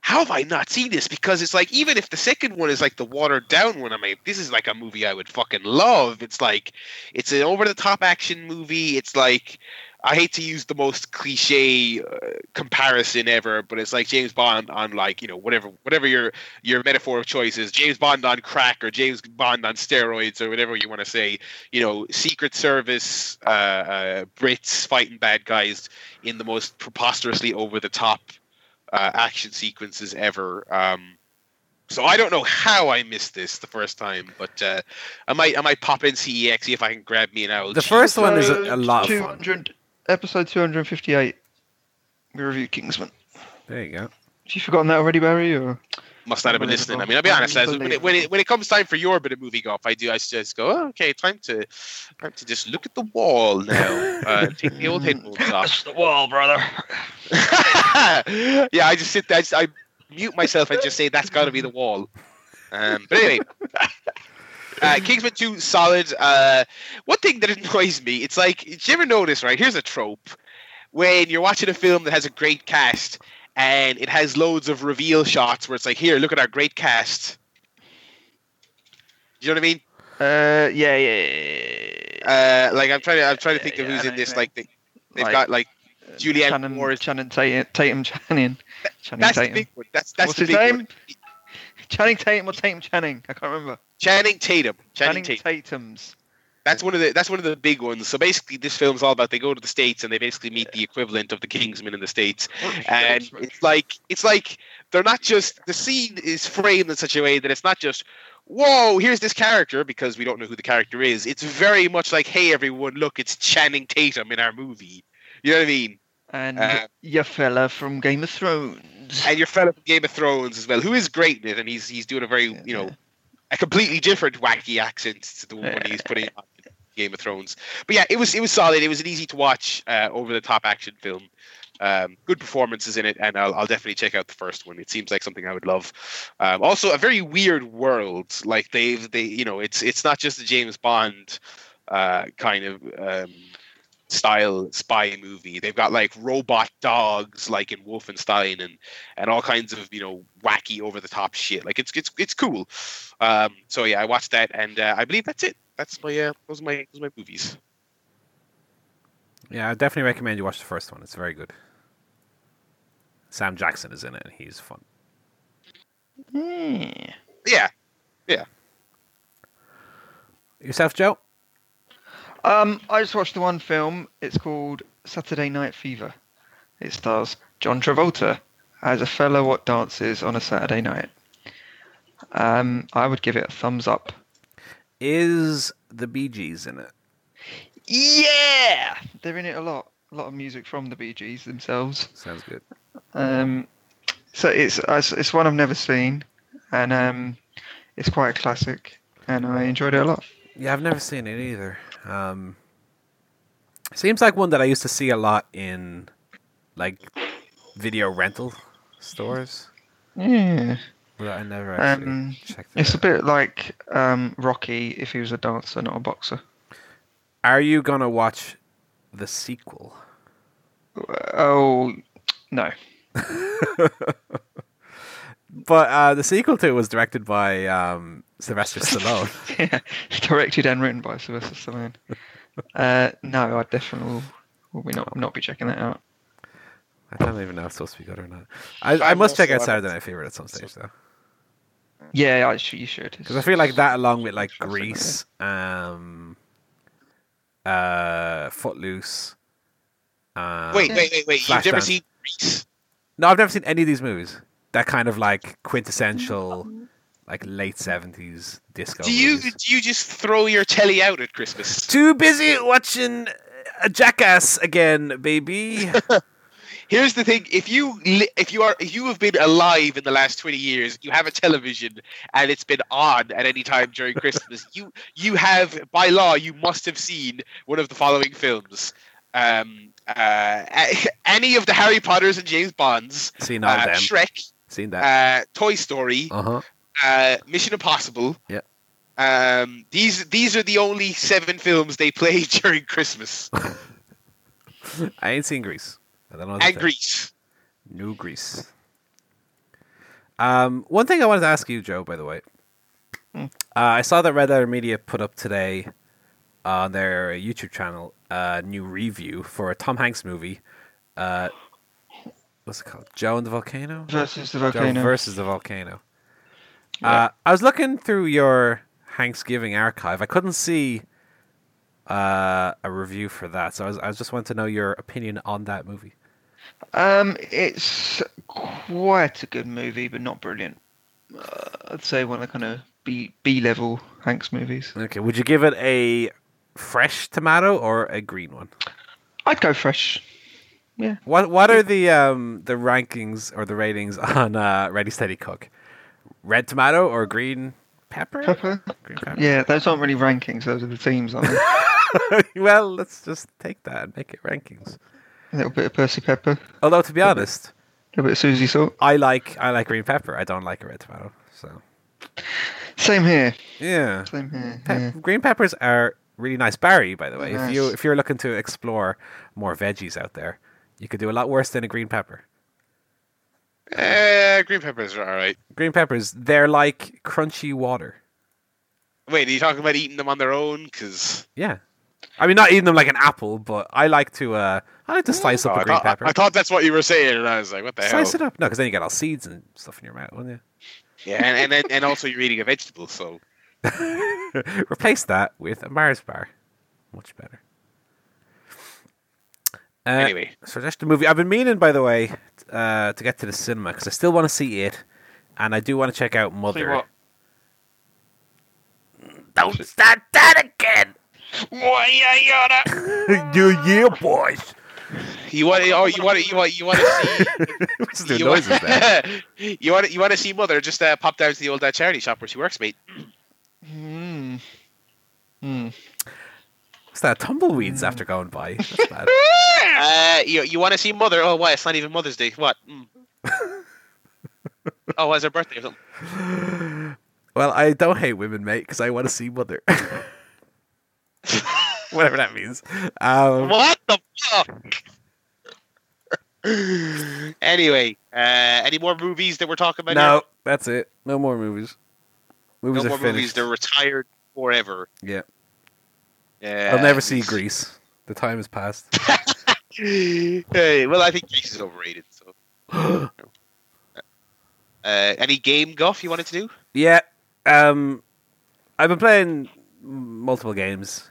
how have I not seen this? Because it's like, even if the second one is like the watered down one, I'm like, this is like a movie I would fucking love. It's like, it's an over the top action movie. It's like, I hate to use the most cliche uh, comparison ever, but it's like James Bond on like you know whatever whatever your your metaphor of choice is, James Bond on crack or James Bond on steroids or whatever you want to say. You know, Secret Service uh, uh, Brits fighting bad guys in the most preposterously over the top uh, action sequences ever. Um, so I don't know how I missed this the first time, but uh, I might I might pop in CEX see if I can grab me an owl. The first one is a, a lot of fun. Hundred episode two hundred and fifty-eight. We review Kingsman. There you go. Have you forgotten that already, Barry? Or must not have been listening. I mean, I'll be honest. As, when, it, when it when it comes time for your bit of movie guff, I do. I just go, oh, okay, time to time to just look at the wall now. Uh, take the old headphones off. the wall, brother. yeah, I just sit there. I, just, I mute myself and just say that's got to be the wall. Um, but anyway. Uh, Kingsman 2, solid. Uh, one thing that annoys me, it's like, did you ever notice, right? Here's a trope. When you're watching a film that has a great cast and it has loads of reveal shots where it's like, here, look at our great cast. Do you know what I mean? Uh, yeah, yeah. yeah. Uh, like I'm trying to, I'm trying to think of who's I in this. Like they, they've Like, got like Uh, Julianne Channing, Moore Channing Tatum, Tatum Channing. Channing that's the Tatum. big one. That's that's What's the his big name? one. Channing Tatum or Tatum Channing? I can't remember. Channing Tatum. Channing, Channing Tatum. Tatum's. That's one of the that's one of the big ones. So basically, this film's all about they go to the states and they basically meet the equivalent of the Kingsmen in the states, and it's like it's like they're not just the scene is framed in such a way that it's not just whoa here's this character because we don't know who the character is. It's very much like hey everyone look it's Channing Tatum in our movie. You know what I mean? and Uh, your fella from Game of Thrones. And your fellow from Game of Thrones as well, who is great in it, and he's he's doing a very you know a completely different wacky accent to the one he's putting on in Game of Thrones. But yeah, it was it was solid. It was an easy to watch, uh, over the top action film. Um, good performances in it, and I'll, I'll definitely check out the first one. It seems like something I would love. Um, also, a very weird world. Like they've they you know it's it's not just the James Bond uh, kind of um, style spy movie. They've got like robot dogs, like in Wolfenstein, and and all kinds of you know wacky over the top shit. Like it's it's it's cool. Um, so yeah, I watched that, and uh, I believe that's it. That's my uh, those are my those are my movies. Yeah, I definitely recommend you watch the first one. It's very good. Sam Jackson is in it, and he's fun. Yeah. Yeah, Yourself, Joe? Um, I just watched the one film. It's called Saturday Night Fever. It stars John Travolta as a fellow what dances on a Saturday night. Um, I would give it a thumbs up. Is the Bee Gees in it? Yeah, they're in it a lot. A lot of music from the Bee Gees themselves. Sounds good. Um, so it's it's it's one I've never seen, and um, it's quite a classic, and I enjoyed it a lot. Yeah, I've never seen it either. Um, seems like one that I used to see a lot in like video rental stores, Yeah, but I never actually Um, checked it it's a bit like um, Rocky if he was a dancer, not a boxer. Are you gonna watch the sequel? Oh no, But uh, the sequel to it was directed by um, Sylvester Stallone. yeah, directed and written by Sylvester Stallone. Uh, no, I definitely will, will be not not be checking that out. I don't even know if it's supposed to be good or not. I, I must check out Saturday Night Fever at some stage though, Yeah, I sh- you should. because I feel like that along with like Interesting. Grease, um, uh, Footloose. Um, wait, wait, wait, wait. You've never Flashdance. seen Grease? No, I've never seen any of these movies. That kind of like quintessential like late seventies disco. Do you movies. do you just throw your telly out at Christmas? Too busy watching a Jackass again, baby. Here's the thing: if you if you are if you have been alive in the last twenty years, you have a television and it's been on at any time during Christmas. you you have by law you must have seen one of the following films. Um, uh, any of the Harry Potters and James Bonds, Seen all uh, them. Shrek, Seen that. uh, Toy Story, Uh huh. Uh, Mission Impossible. Yeah. Um, these these are the only seven films they play during Christmas. I ain't seen Grease. I don't know. and say. Grease. New Greece. Um, one thing I wanted to ask you, Joe. By the way, Hmm. uh, I saw that Red Letter Media put up today on their YouTube channel a new review for a Tom Hanks movie. Uh, what's it called? Joe and the Volcano. Versus the Joe volcano. versus the volcano. Uh, I was looking through your Hanksgiving archive. I couldn't see uh, a review for that, so I was, I just wanted to know your opinion on that movie. Um, it's quite a good movie, but not brilliant. Uh, I'd say one of the kind of B B level Hanks movies. Okay, would you give it a fresh tomato or a green one? I'd go fresh. Yeah. What What are the um the rankings or the ratings on uh, Ready Steady Cook? Red tomato or green pepper? Pepper. Green pepper. Yeah, those aren't really rankings. Those are the teams, aren't they? well, let's just take that and make it rankings. a little bit of Percy Pepper, Although to be honest, a little bit of Susie Salt. I like I like green pepper. I don't like a red tomato. So Same here. yeah, Same here. Pe- yeah. green peppers are really nice. Barry, by the way, if you if you're looking to explore more veggies out there, you could do a lot worse than a green pepper. Uh, green peppers are all right. Green peppers, they're like crunchy water. Wait, are you talking about eating them on their own? Because Yeah. I mean, not eating them like an apple, but I like to. Uh, I like to slice up Oh, a I, green thought, pepper. I thought that's what you were saying, and I was like, "What the slice hell?" Slice it up. No, because then you get all seeds and stuff in your mouth, wouldn't you? Yeah, and and, then, and also you're eating a vegetable, so? Replace that with a Mars bar. Much better. Uh, anyway. So that's the movie. I've been meaning, by the way, uh, to get to the cinema because I still want to see it, and I do want to check out Mother. what. Don't start that again, Why yeah, you yeah, boys. You want? Oh, you want? You want? You want to see? What's the you noises there? you want? You want to see Mother? Just uh, pop down to the old uh, charity shop where she works, mate. Hmm. Hmm. What's that? Tumbleweeds after going by. That's bad. Uh, you you want to see Mother? Oh, why? It's not even Mother's Day. What? Mm. oh, it's her birthday or something. Well, I don't hate women, mate, because I want to see Mother. Whatever that means. Um, What the fuck? anyway, uh, any more movies that we're talking about? no, that's it. No more movies. Movies no more finished. movies. They're retired forever. Yeah, Uh, I'll never see Grease. The time has passed. hey, well, I think Grease is overrated. So, uh, any game guff you wanted to do? yeah, um, I've been playing multiple games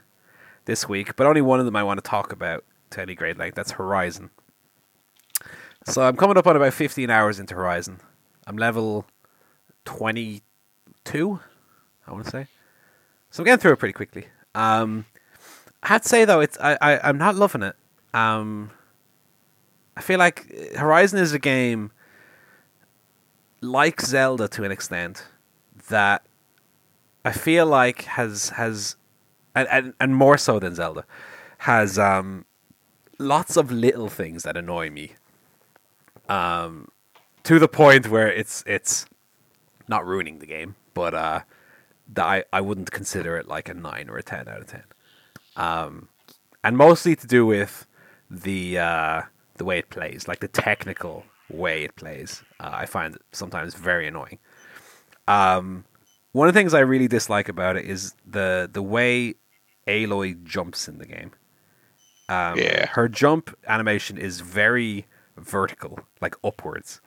this week, but only one of them I want to talk about to any great length. That's Horizon. So I'm coming up on about 15 hours into Horizon. I'm level 22, I want to say. So I'm getting through it pretty quickly. Um, I had to say though, it's I, I I'm not loving it. Um, I feel like Horizon is a game like Zelda to an extent that I feel like has has and, and, and more so than Zelda has um lots of little things that annoy me um to the point where it's it's not ruining the game but uh I, I wouldn't consider it like a 9 or a 10 out of 10 um and mostly to do with the uh the way it plays like the technical way it plays uh, I find it sometimes very annoying um one of the things I really dislike about it is the the way Aloy jumps in the game. Um, Yeah. Her jump animation is very vertical, like upwards.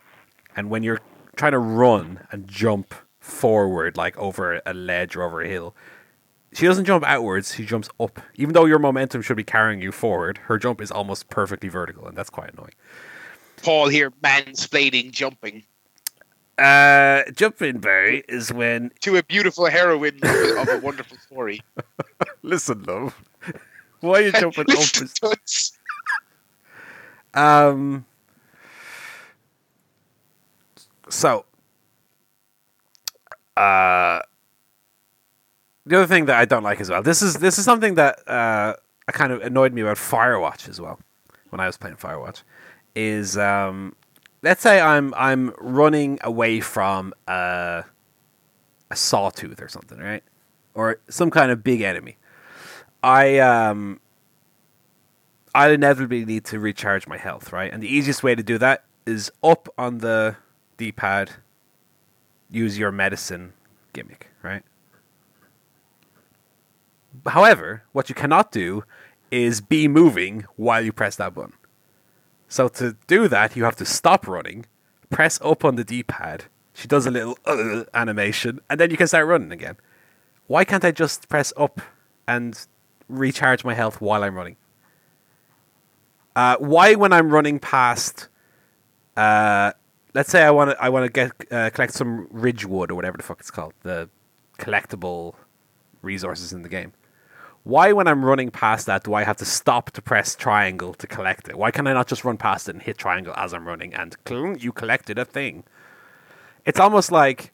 And when you're trying to run and jump forward, like over a ledge or over a hill, she doesn't jump outwards, she jumps up. Even though your momentum should be carrying you forward, her jump is almost perfectly vertical, and that's quite annoying. Paul here, mansplaining, jumping. Uh, jumping Barry is when To a beautiful heroine of a wonderful story. listen, love. Why are you jumping Listen up? us. Um. So, uh, the other thing that I don't like as well. This is this is something that uh, kind of annoyed me about Firewatch as well when I was playing Firewatch. Is um, let's say I'm I'm running away from a a sawtooth or something, right? Or some kind of big enemy. I um I inevitably need to recharge my health, right? And the easiest way to do that is up on the D pad, use your medicine gimmick, right? However, what you cannot do is be moving while you press that button. So to do that, you have to stop running, press up on the D pad. She does a little uh, animation, and then you can start running again. Why can't I just press up and recharge my health while I'm running? Uh, why, when I'm running past, uh, let's say I want to, I want to get uh, collect some ridgewood or whatever the fuck it's called, the collectible resources in the game. Why, when I'm running past that, do I have to stop to press triangle to collect it? Why can I not just run past it and hit triangle as I'm running and you collected a thing? It's almost like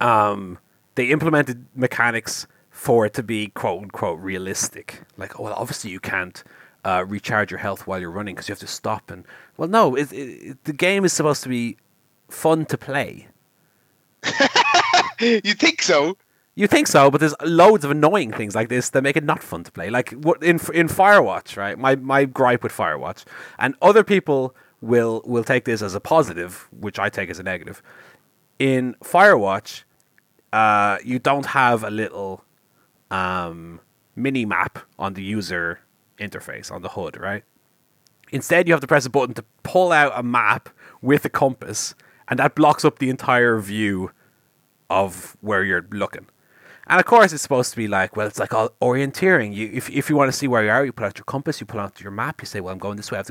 um, they implemented mechanics for it to be quote unquote realistic. Like, oh, well, obviously you can't uh, recharge your health while you're running because you have to stop. And well, no, it, it, the game is supposed to be fun to play. you think so? You think so, but there's loads of annoying things like this that make it not fun to play. Like in in Firewatch, right? My my gripe with Firewatch, and other people will will take this as a positive, which I take as a negative. In Firewatch, uh, you don't have a little um, mini map on the user interface on the HUD, right? Instead, you have to press a button to pull out a map with a compass, and that blocks up the entire view of where you're looking. And of course, it's supposed to be like, well, it's like all orienteering. You, if if you want to see where you are, you pull out your compass, you pull out your map, you say, well, I'm going this way.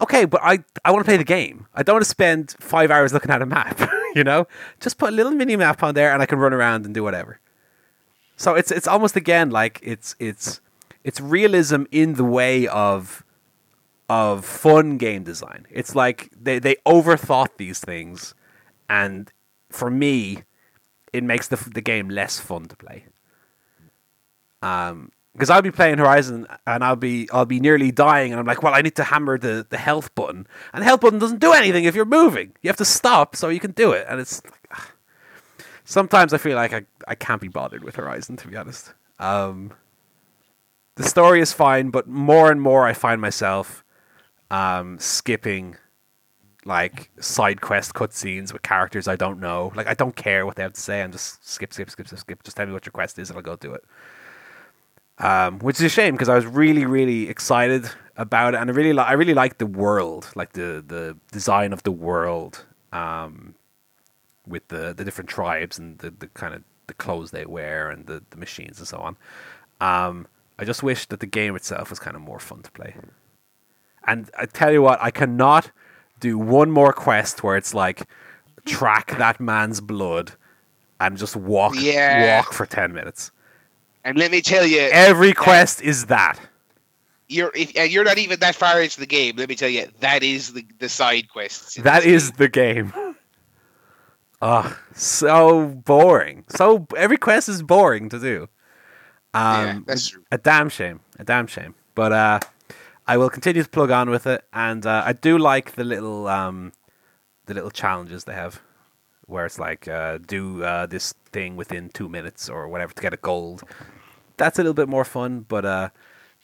Okay, but I I want to play the game. I don't want to spend five hours looking at a map. you know, just put a little mini map on there, and I can run around and do whatever. So it's it's almost again like it's it's it's realism in the way of of fun game design. It's like they they overthought these things, and for me, it makes the the game less fun to play. Um, because I'll be playing Horizon and I'll be I'll be nearly dying, and I'm like, well, I need to hammer the the health button, and the health button doesn't do anything if you're moving. You have to stop so you can do it, and it's. Sometimes I feel like I, I can't be bothered with Horizon, to be honest. Um, the story is fine, but more and more I find myself um, skipping like side quest cutscenes with characters I don't know. Like I don't care what they have to say. I'm just skip, skip, skip, skip, skip. Just tell me what your quest is, and I'll go do it. Um, which is a shame because I was really, really excited about it, and I really, li- I really like the world, like the the design of the world, um, with the the different tribes and the, the kind of the clothes they wear and the, the machines and so on. Um, I just wish that the game itself was kind of more fun to play. And I tell you what, I cannot do one more quest where it's like track that man's blood and just walk Yeah. walk for ten minutes. And let me tell you, Every quest is that. you're if, and you're not even that far into the game. Let me tell you, that is the the side quests. That is is the game. Ugh, so boring. So every quest is boring to do. Um, Yeah, that's true. A damn shame. A damn shame. But uh, I will continue to plug on with it, and uh, I do like the little um, the little challenges they have, where it's like uh, do uh, this thing within two minutes or whatever to get a gold. That's a little bit more fun, but uh,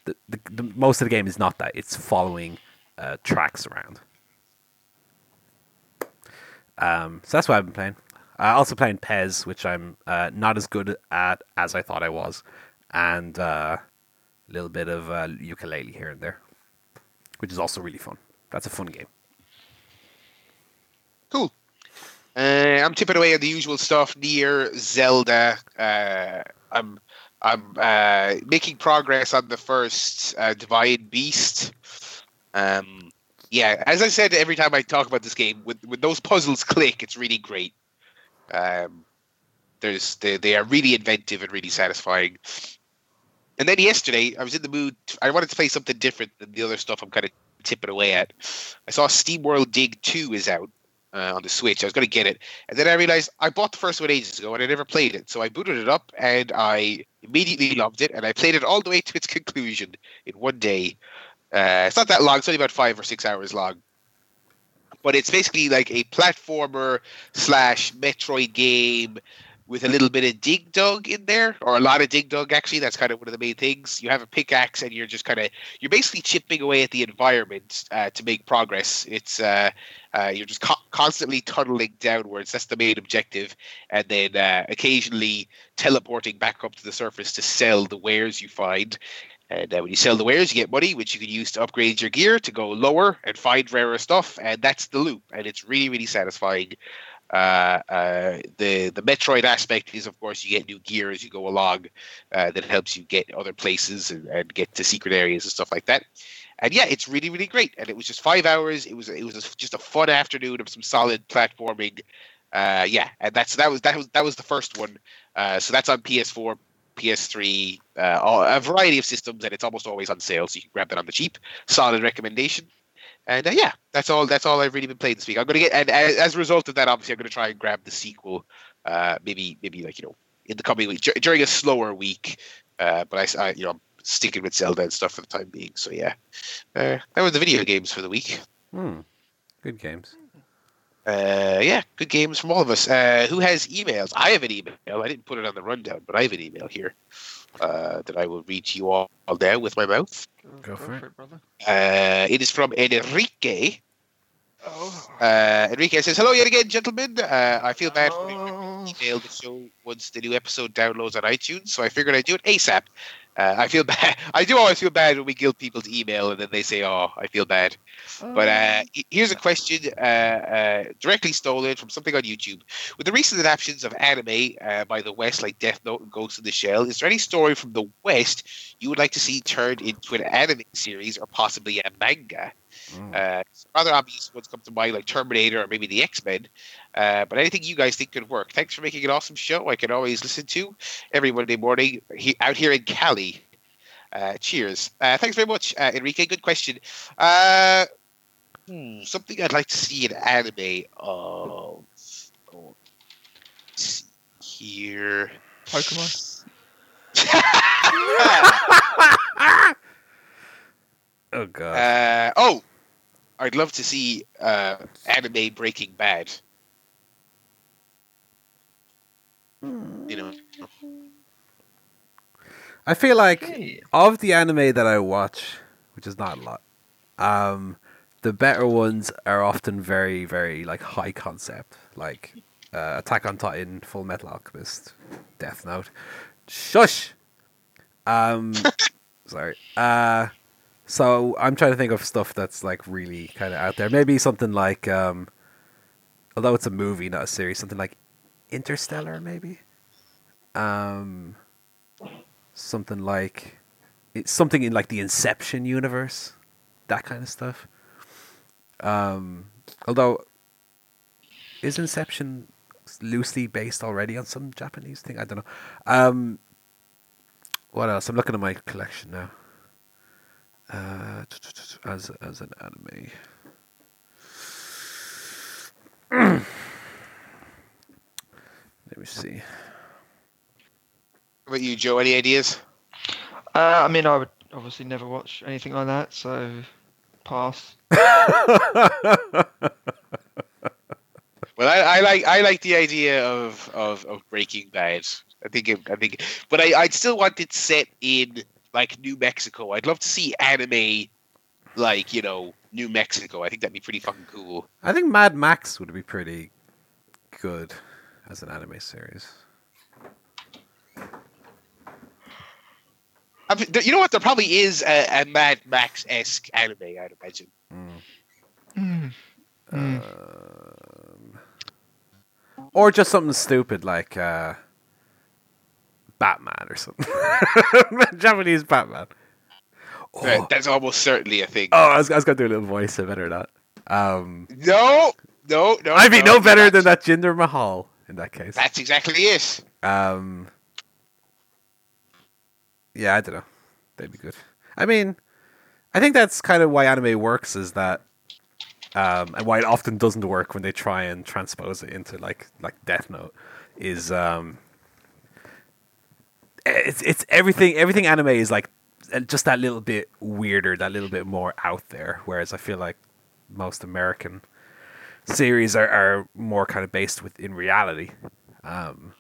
the, the, the most of the game is not that. It's following uh, tracks around. Um, so that's what I've been playing. Also playing PES, which I'm uh, not as good at as I thought I was, and uh, a little bit of uh, ukulele here and there, which is also really fun. That's a fun game. Cool. Uh, I'm tipping away on the usual stuff. Near Zelda. Uh, I'm I'm uh, making progress on the first uh, Divine Beast. Um, yeah, as I said every time I talk about this game, when, when those puzzles click, it's really great. Um, there's they, they are really inventive and really satisfying. And then yesterday, I was in the mood. I wanted to play something different than the other stuff I'm kind of tipping away at. I saw SteamWorld Dig 2 is out uh, on the Switch. I was going to get it. And then I realized I bought the first one ages ago and I never played it. So I booted it up and I immediately loved it. And I played it all the way to its conclusion in one day. Uh, it's not that long, it's only about five or six hours long. But it's basically like a platformer slash Metroid game with a little bit of dig dug in there, or a lot of dig dug actually. That's kind of one of the main things. You have a pickaxe and you're just kind of you're basically chipping away at the environment uh, to make progress. It's uh, uh, you're just co- constantly tunneling downwards. That's the main objective, and then uh, occasionally teleporting back up to the surface to sell the wares you find. And uh, when you sell the wares, you get money, which you can use to upgrade your gear to go lower and find rarer stuff. And that's the loop. And it's really, really satisfying. Uh, uh, the the Metroid aspect is, of course, you get new gear as you go along uh, that helps you get other places and, and, get to secret areas and stuff like that. And yeah, it's really really great. And it was just five hours. It was it was just a fun afternoon of some solid platforming. Uh, yeah, and that's that was that was that was the first one. Uh, so that's on PS4, PS3, all, a variety of systems, and it's almost always on sale, so you can grab that on the cheap. Solid recommendation. And uh, yeah, that's all. That's all I've really been playing this week. I'm gonna get, and as a result of that, obviously, I'm gonna try and grab the sequel. Uh, maybe, maybe like you know, in the coming week during a slower week. Uh, but I, I, you know, I'm sticking with Zelda and stuff for the time being. So yeah, uh, that were the video games for the week. Hmm. Good games. Uh, yeah, good games from all of us. Uh, who has emails? I have an email. I didn't put it on the rundown, but I have an email here uh, that I will read to you all, all now with my mouth. Go, for, it. brother. Uh, it is from Enrique. Oh. Uh, Enrique says, "Hello yet again, gentlemen. Uh, I feel bad for Oh. email the show once the new episode downloads on iTunes, so I figured I'd do it ASAP. Uh, I feel bad. I do always feel bad when we guilt people to email and then they say, "Oh, I feel bad." But uh, here's a question uh, uh, directly stolen from something on YouTube. With the recent adaptations of anime uh, by the West, like Death Note and Ghost in the Shell, is there any story from the West you would like to see turned into an anime series or possibly a manga? Mm. Uh, rather obvious ones come to mind, like Terminator or maybe the X Men. Uh, but anything you guys think could work? Thanks for making an awesome show. I can always listen to every Monday morning he, out here in Cali. Uh, cheers. Uh, thanks very much, uh, Enrique. Good question. Uh, hmm, something I'd like to see in anime of. Oh, here. Pokemon. Oh god. Uh, oh, I'd love to see uh, anime Breaking Bad. You know, I feel like Hey. of the anime that I watch, which is not a lot, um, the better ones are often very, very like high concept, like uh, Attack on Titan, Full Metal Alchemist, Death Note. Shush. Um, sorry. Uh, so I'm trying to think of stuff that's like really kind of out there. Maybe something like, um, although it's a movie, not a series, something like Interstellar, maybe. Um, something like it's something in like the Inception universe, that kind of stuff. Um, although is Inception loosely based already on some Japanese thing? I don't know. Um, what else? I'm looking at my collection now. Uh, as as an anime. Let me see. what about you, Joe? Any ideas? Uh, I mean, I would obviously never watch anything like that, so pass. Well, I, I like I like the idea of, of, of Breaking Bad. I think it, I think, but I I'd still want it set in like New Mexico. I'd love to see anime like you know New Mexico. I think that'd be pretty fucking cool. I think Mad Max would be pretty good as an anime series. I mean, you know what? There probably is a, a Mad Max esque anime. I'd imagine. Mm. Mm. Um, or just something stupid like uh, Batman or something. Japanese Batman. That- That's almost certainly a thing. Oh, I was, I was gonna do a little voice. I better not. Um, No, no, no. I'd be no better than that Jinder Mahal in that case. That's exactly it. Um, yeah, I don't know. They'd be good. I mean, I think that's kind of why anime works is that, um, and why it often doesn't work when they try and transpose it into like like Death Note, is um, it's it's everything. Everything anime is like uh, just that little bit weirder, that little bit more out there. Whereas I feel like most American series are, are more kind of based within reality. Um,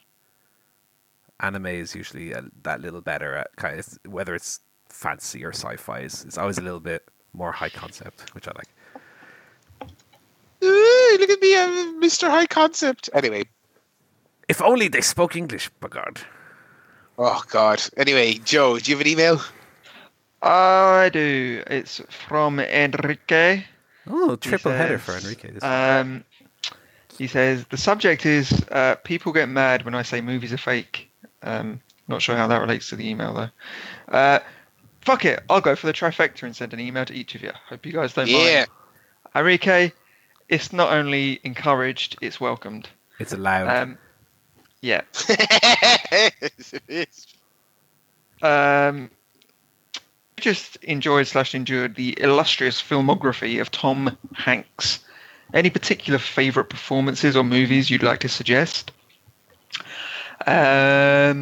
anime is usually uh that little better at kind of whether it's fantasy or sci-fi is, is always a little bit more high concept, which I like. Ooh, look at me, I'm Mr. High Concept. Anyway, If only they spoke English, by God. Oh god. Anyway, Joe, do you have an email? I do. It's from Enrique. Oh, triple header says, for Enrique. This Um, he says the subject is uh, people get mad when I say movies are fake. Um, not sure how that relates to the email though. Uh, fuck it, I'll go for the trifecta and send an email to each of you. Hope you guys don't Yeah. mind. Enrique, it's not only encouraged, it's welcomed. it's allowed. Um, yeah. Um, just enjoyed slash endured the illustrious filmography of Tom Hanks. Any particular favourite performances or movies you'd like to suggest? Um,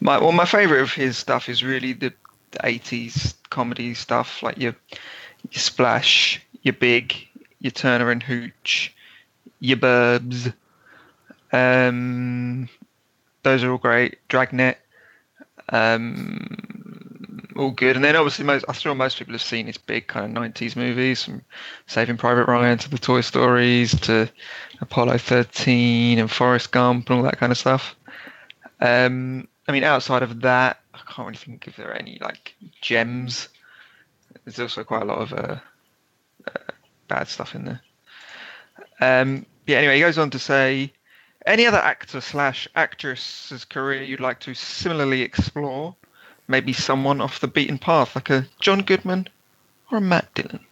my well, my favourite of his stuff is really the, the 80s comedy stuff, like your, your Splash, your Big, your Turner and Hooch, your Burbs. Um, those are all great. Dragnet, um, all good. And then obviously, most I'm sure most people have seen his big kind of '90s movies, from Saving Private Ryan to the Toy Stories to Apollo 13 and Forrest Gump and all that kind of stuff. Um, I mean, outside of that, I can't really think if there are any like gems. There's also quite a lot of uh, uh, bad stuff in there. Um, yeah. Anyway, he goes on to say. Any other actor slash actress's career you'd like to similarly explore? Maybe someone off the beaten path, like a John Goodman or a Matt Dillon.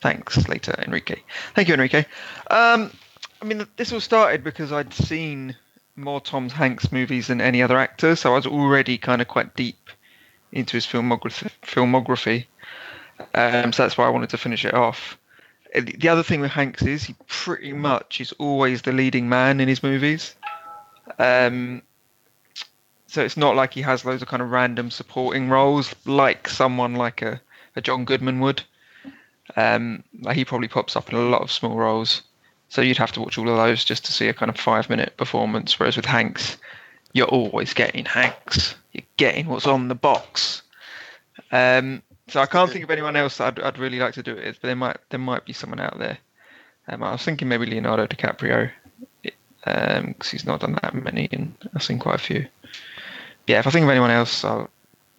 Thanks, later, Enrique. Thank you, Enrique. Um, I mean, this all started because I'd seen more Tom Hanks movies than any other actor, so I was already kind of quite deep into his filmography. filmography. Um, so that's why I wanted to finish it off. The- The other thing with Hanks is he pretty much is always the leading man in his movies. Um, so it's not like he has loads of kind of random supporting roles like someone like a, a John Goodman would. Um, like he probably pops up in a lot of small roles. So you'd have to watch all of those just to see a kind of five minute performance. Whereas with Hanks, you're always getting Hanks. You're getting what's on the box. Um, so I can't think of anyone else I'd, I'd really like to do it with, but there might there might be someone out there. Um, I was thinking maybe Leonardo DiCaprio, because he's not done that many, and I've seen quite a few. Yeah, if I think of anyone else, I'll,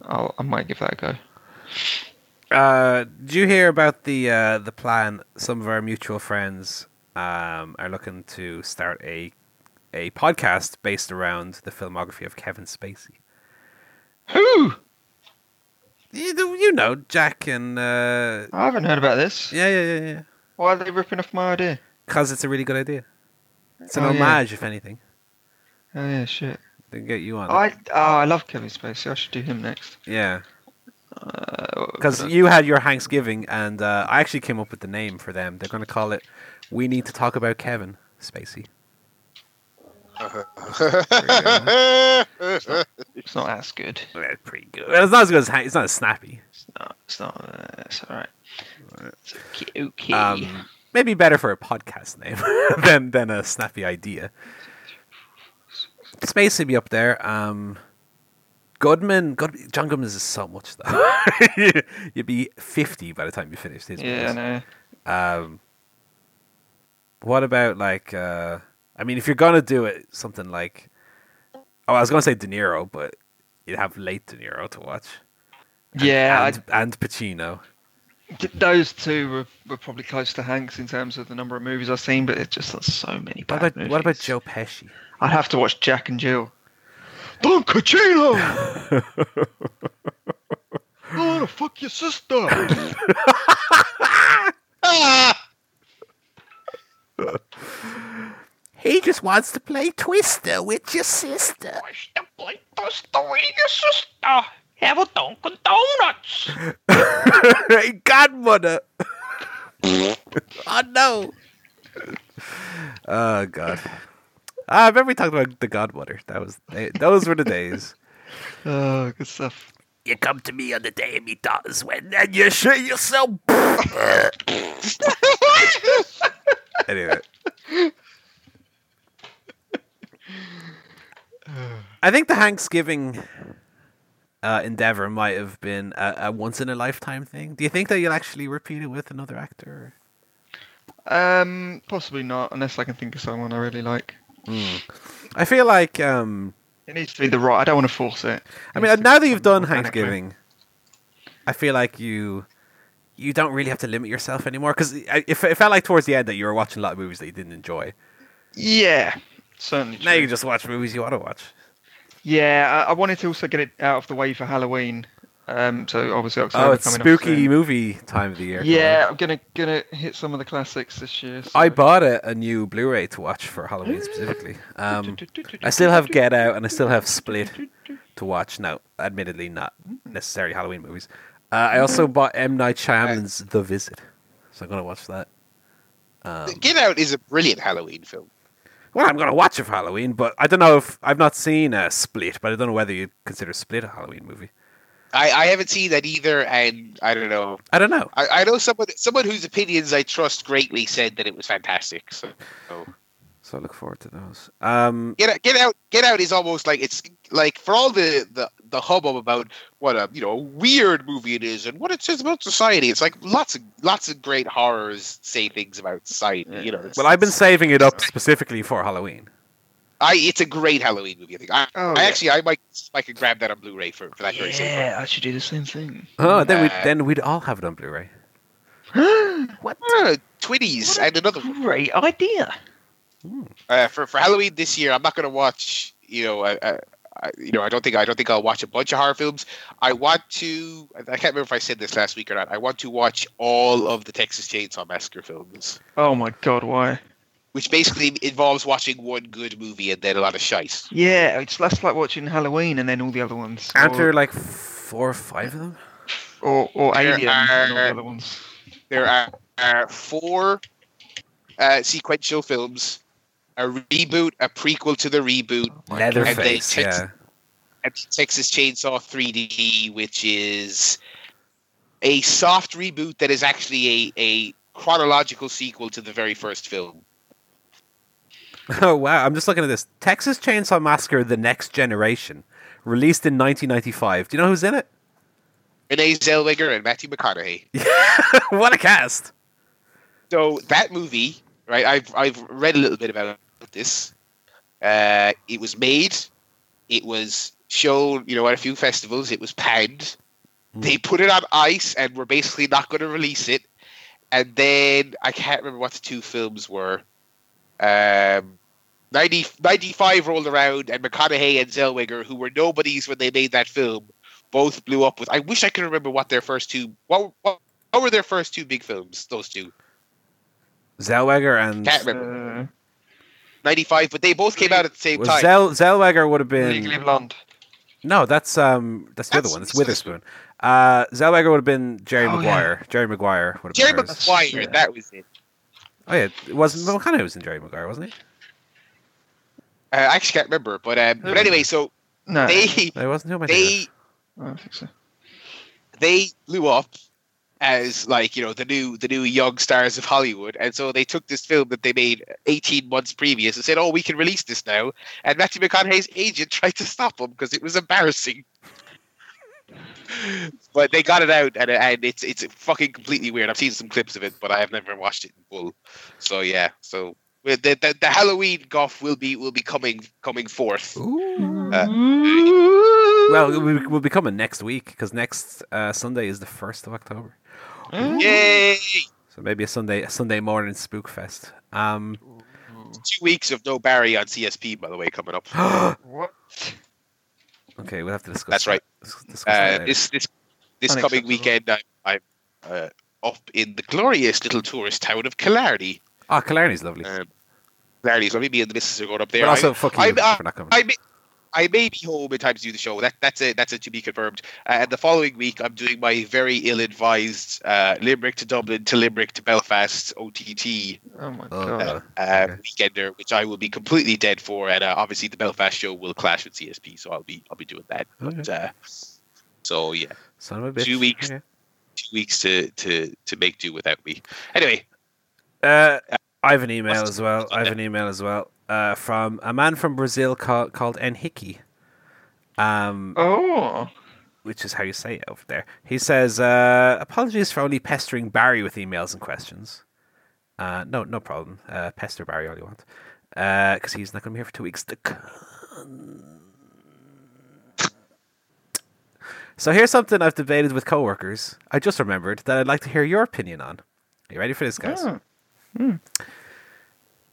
I'll I might give that a go. Uh, did you hear about the uh, the plan? Some of our mutual friends um, are looking to start a a podcast based around the filmography of Kevin Spacey. Who? You, know- you know, Jack and uh, I haven't heard about this. yeah, yeah, yeah, yeah. Why are they ripping off my idea? Because it's a really good idea. It's an Oh, yeah. homage, if anything. Oh yeah, shit. They can get you on. I oh I love Kevin Spacey. I should do him next. yeah, because uh, you had your Hanksgiving, and uh, I actually came up with the name for them. They're going to call it "We Need to Talk About Kevin Spacey." It's not as good. Well, That's pretty good. Well, it's not as good as Hank. It's not as snappy. It's not. It's not. Uh, it's all right. It's okay. okay. Um, maybe better for a podcast name than than a snappy idea. Space would be up there. Um, Goodman, God, John Goodman is so much though. You'd be fifty by the time you finished his. yeah, I movies. know. Um, what about like? Uh, I mean, if you're gonna do it, something like, oh, I was gonna say De Niro, but you'd have late De Niro to watch. And- Yeah, and, and Pacino. Those two were, were probably close to Hanks in terms of the number of movies I've seen, but it's just there's so many What bad about what about. Joe Pesci? I'd have to watch Jack and Jill. Don Cucino! fuck your sister. Ah! He just wants to play Twister with your sister. Wish to play Twister with your sister. Have a Dunkin' Donuts. hey, godmother. oh no. Oh god. Ah, I remember we talked about the godmother. That was those were the days. Oh, good stuff. You come to me on the day of me daughter's wedding, and you show yourself. anyway. I think the Hanksgiving uh, endeavor might have been a, a once in a lifetime thing. Do you think that you'll actually repeat it with another actor? Um, possibly not, unless I can think of someone I really like. I feel like um, It needs to be the right. I don't want to force it. I mean, now that you've done. Hanksgiving, I feel like you you don't really have to limit yourself anymore because it, it felt like towards the end that you were watching a lot of movies that you didn't enjoy. Yeah, certainly. Now you just watch movies you want to watch. Yeah, I, I wanted to also get it out of the way for Halloween. Um, so obviously October Oh, it's coming up spooky soon. movie time of the year. Yeah, I'm gonna gonna hit some of the classics this year. So. I bought a, a new Blu-ray to watch for Halloween specifically. Um, I still have Get Out and I still have Split to watch. Now, admittedly, not necessarily Halloween movies. Uh, I also bought M Night Shyamalan's The Visit, so I'm gonna watch that. Um, Get Out is a brilliant Halloween film. Well, I'm gonna watch it for Halloween, but I don't know if I've not seen uh, Split, but I don't know whether you consider Split a Halloween movie. I, I haven't seen that either, and I don't know. I don't know. I, I know someone someone whose opinions I trust greatly said that it was fantastic. So, so. So I look forward to those. Um, Get Out, Get Out, Get Out is almost like it's like for all the the the hubbub about what a you know weird movie it is and what it says about society. It's like lots of lots of great horrors say things about society. You know. well, I've been saving it up specifically for Halloween. I it's a great Halloween movie. I think. I, Oh, I yeah. actually I might I could grab that on Blu-ray for, for that very same. Yeah, I should do the same thing. Oh, then we Uh, then we'd all have it on Blu-ray. what? Uh, Twitties and another. Great idea. uh, for for Halloween this year. I'm not going to watch. You know, uh, uh, I, you know, I don't think I don't think I'll watch a bunch of horror films. I want to. I can't remember if I said this last week or not. I want to watch all of the Texas Chainsaw Massacre films, Oh my god, why? which basically involves watching one good movie and then a lot of shite. Yeah, it's less like watching Halloween and then all the other ones. Aren't there like four or five of them? or, or There Alien and all the are- other ones. There are, are four uh, sequential films, a reboot, a prequel to the reboot, Leatherface, God. yeah. and Texas Chainsaw 3D, which is a soft reboot that is actually a, a chronological sequel to the very first film. Oh wow! I'm just looking at this. Texas Chainsaw Massacre: The Next Generation, released in 1995. Do you know who's in it? Renee Zellweger and Matthew McConaughey. what a cast! So that movie, right? I've I've read a little bit about this. Uh, it was made. It was shown, you know, at a few festivals. It was panned. They put it on ice and were basically not going to release it. And then I can't remember what the two films were. Um, 90, 95 rolled around, and McConaughey and Zellweger, who were nobodies when they made that film, both blew up with. I wish I could remember what their first two. What, what, what were their first two big films? Those two. Zellweger and Can't remember. Uh, 95, but they both came out at the same was time. Zell Zellweger would have been Legally Blonde. no. That's um that's the other one. It's Witherspoon. Uh, Zellweger would have been Jerry Oh, yeah. Maguire. Jerry Maguire would have Jerry been. hers. Maguire, Yeah. that was it. Oh yeah, it was McConaughey was in Jerry Maguire, wasn't he? Uh, I actually can't remember, but um, but anyway, so No, they No, it wasn't. Who am I they I don't think so. they blew up as like you know the new the new young stars of Hollywood, and so they took this film that they made 18 months previous and said, "Oh, we can release this now." And Matthew McConaughey's agent tried to stop them because it was embarrassing. but they got it out, and, and it's it's fucking completely weird. I've seen some clips of it, but I have never watched it in full. So yeah, so the the, the Halloween guff will be will be coming coming forth. Ooh. Uh, Well, we will be coming next week because next uh, Sunday is the first of October. Yay! So maybe a Sunday, a Sunday morning spook fest. Um, Two weeks of no Barry on CSP, by the way, coming up. What? okay, we'll have to discuss. That's that. right. Dis- discuss that Uh, later. this this this coming weekend, I'm, I'm uh, up in the glorious little tourist town of Killarney. Oh, Killarney's lovely. Um, Killarney's lovely. Me and the missus are going up there. but also, I'm- fuck you I'm, uh, for not coming. I may, I may be home in time to do the show. That that's it. That's it to be confirmed. Uh, and the following week, I'm doing my very ill-advised uh, Limerick to Dublin to Limerick to Belfast OTT Oh my Oh, god. uh, uh, Okay. weekender, which I will be completely dead for. And uh, obviously, the Belfast show will clash with CSP, so I'll be I'll be doing that. But, Okay. uh, so yeah, Son of a bitch. two weeks. Okay. two weeks to to to make do without me. Anyway, Uh, I have an email as well. I have an email as well uh, from a man from Brazil called called Enrique. Um, Oh. which is how you say it over there. He says, uh, "Apologies for only pestering Barry with emails and questions. Uh, no, no problem. Uh, pester Barry all you want, because he's not going to be here for two weeks. So here's something I've debated with coworkers. I just remembered that I'd like to hear your opinion on. Are you ready for this, guys? Oh.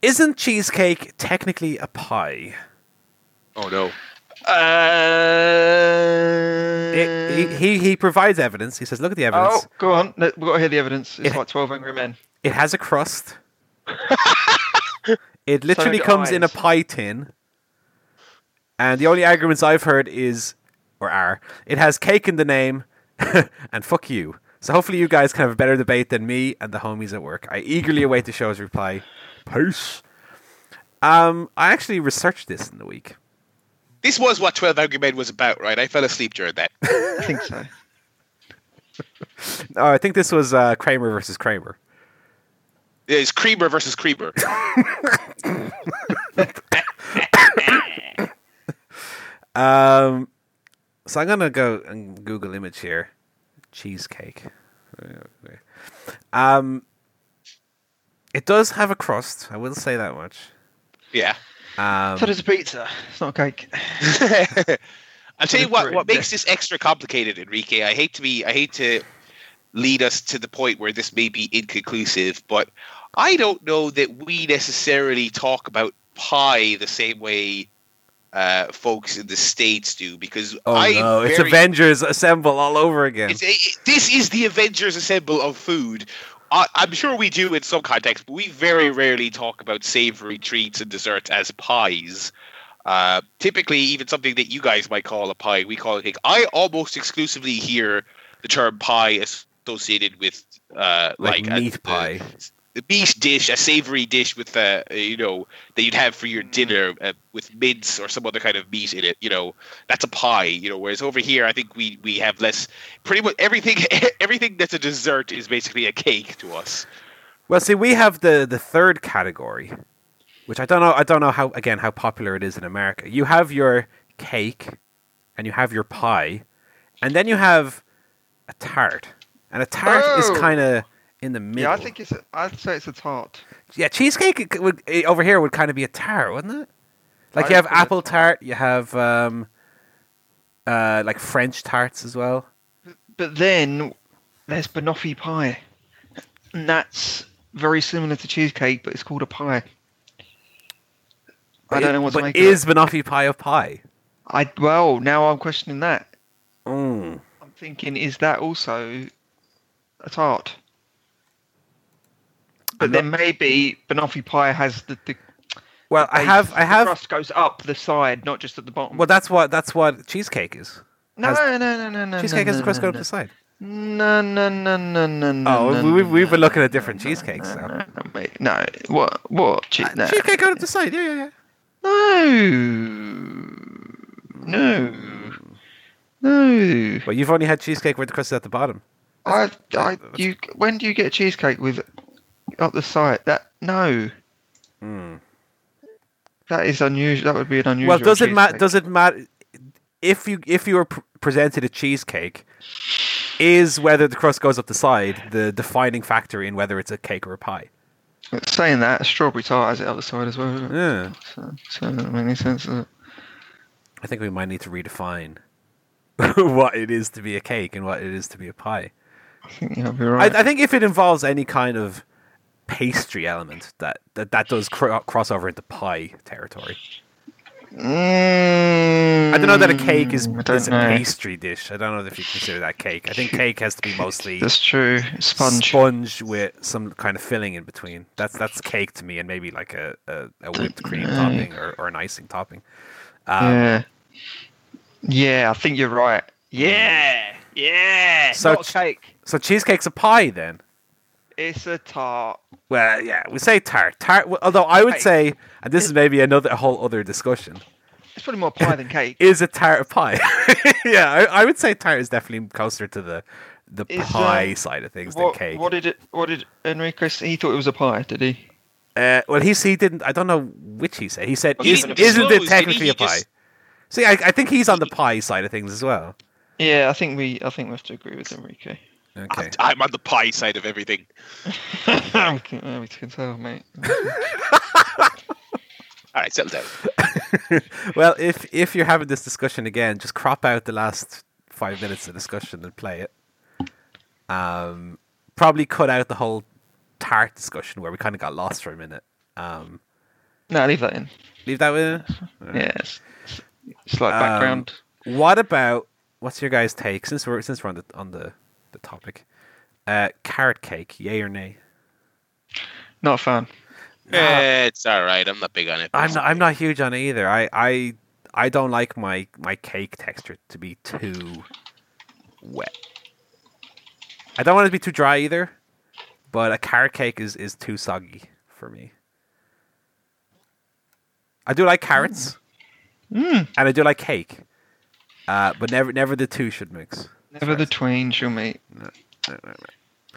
Isn't cheesecake technically a pie? oh no, Uh, It, he, he he provides evidence. He says, "Look at the evidence. oh, go on. We've got to hear the evidence. It's It- like 12 Angry Men. It has a crust. it literally do comes in a pie tin. And the only arguments I've heard is, or are, it has cake in the name, and fuck you. So hopefully you guys can have a better debate than me and the homies at work. I eagerly await the show's reply. Peace. Um, I actually researched this in the week. this was what Twelve Angry Men was about, right? I fell asleep during that. I think so. Oh, I think this was uh, Kramer versus Kramer. It's Creamer versus Creamer. Um, so I'm gonna go and Google image here, cheesecake. Um, it does have a crust. I will say that much. yeah. Um, so does a pizza. It's not a cake. I'll tell you what. What makes this extra complicated, Enrique? I hate to be. I hate to lead us to the point where this may be inconclusive, but I don't know that we necessarily talk about pie the same way uh, folks in the states do. Because oh I no, it's very- Avengers Assemble all over again. It's, it, this is the Avengers Assemble of food. I, I'm sure we do in some context, but we very rarely talk about savory treats and desserts as pies. Uh, typically, even something that you guys might call a pie, we call it cake. I almost exclusively hear the term pie associated with uh, Like like, a- meat pie. the meat dish, a savory dish with uh, you know that you'd have for your dinner uh, with mince or some other kind of meat in it. You know, that's a pie. You know, whereas over here, I think we we have less. Pretty much everything everything that's a dessert is basically a cake to us. Well, see, we have the the third category, which I don't know. I don't know how again how popular it is in America. You have your cake, and you have your pie, and then you have a tart, and a tart is Oh. kind of in the middle. Yeah, I think it's. A, I'd say it's a tart. Yeah, cheesecake would eh, over here would kind of be a tart, wouldn't it? Like I you have apple tart, you have um, uh, like French tarts as well. But then there's banoffee pie, and that's very similar to cheesecake, but it's called a pie. I don't know what to but make is of it. banoffee pie a pie? I well now I'm questioning that. Mm. I'm thinking, is that also a tart? But then maybe banoffee pie has the, the Well, I base- have, I the have. crust goes up the side, not just at the bottom. Well, that's what that's what cheesecake is. no, has- no, no, no, no. Cheesecake no, has the crust no, go up no. the side. No, no, no, no, no, no. Oh, no, we- we've- we've been looking at different cheesecakes, No, so. no, no, mate, no. What? What? Che- no. Cheesecake go up the side. Yeah, yeah, yeah. No. No. No. But you've only had cheesecake where the crust is at the bottom. I, I, you. When do you get cheesecake with up the side? That no. Mm. That is unusual. That would be an unusual. Well, does it matter? Does it matter if you if you were pr- presented a cheesecake? Is whether the crust goes up the side the defining factor in whether it's a cake or a pie? Saying that, a strawberry tart has it up the side as well. Yeah, So, so that doesn't make any sense. I think we might need to redefine what it is to be a cake and what it is to be a pie. I think you'll be right. I, I think if it involves any kind of pastry element, that that, that does cro- cross over into pie territory. Mm, I don't know that a cake is, is a pastry dish. I don't know if you consider that cake. I think cake has to be mostly That's true. Sponge. sponge with some kind of filling in between. That's that's cake to me, and maybe like a, a, a whipped cream Mm. topping or, or an icing topping. Um, yeah. Yeah, I think you're right. Yeah. Yeah. So Not cake. So cheesecake's a pie then. It's a tart. Well, yeah, we say tart. Tart. Although I would Hey. say, and this is maybe another a whole other discussion. It's probably more pie than cake. Is a tart a pie? yeah, I, I would say tart is definitely closer to the the Is, pie um, side of things what, than cake. what did it? What did Enrico? Say? He thought it was a pie. Did he? Uh, well, he he didn't. I don't know which he said. He said, Well, Is, didn't "Isn't it technically a pie?" just- See, I, I think he's on the pie side of things as well. Yeah, I think we. I think we have to agree with Enrico. Okay. I'm on the pie side of everything. we can, can tell, mate. All right, settle down. well, if if you're having this discussion again, just crop out the last five minutes of discussion and play it. Um, probably cut out the whole tart discussion where we kind of got lost for a minute. Um, no, leave that in. leave that with. Yeah, it's, it's like Um, background. What about what's your guys' take since we're since we're on the on the the topic? Uh, carrot cake, yay or nay? Not a fan. Eh, it's all right. I'm not big on it. I'm not. I'm not huge on it either. I I I don't like my my cake texture to be too wet. I don't want it to be too dry either, but a carrot cake is is too soggy for me. I do like carrots, Mm. and I do like cake, uh, but never never the two should mix. Never the twain shall meet. No, no, no.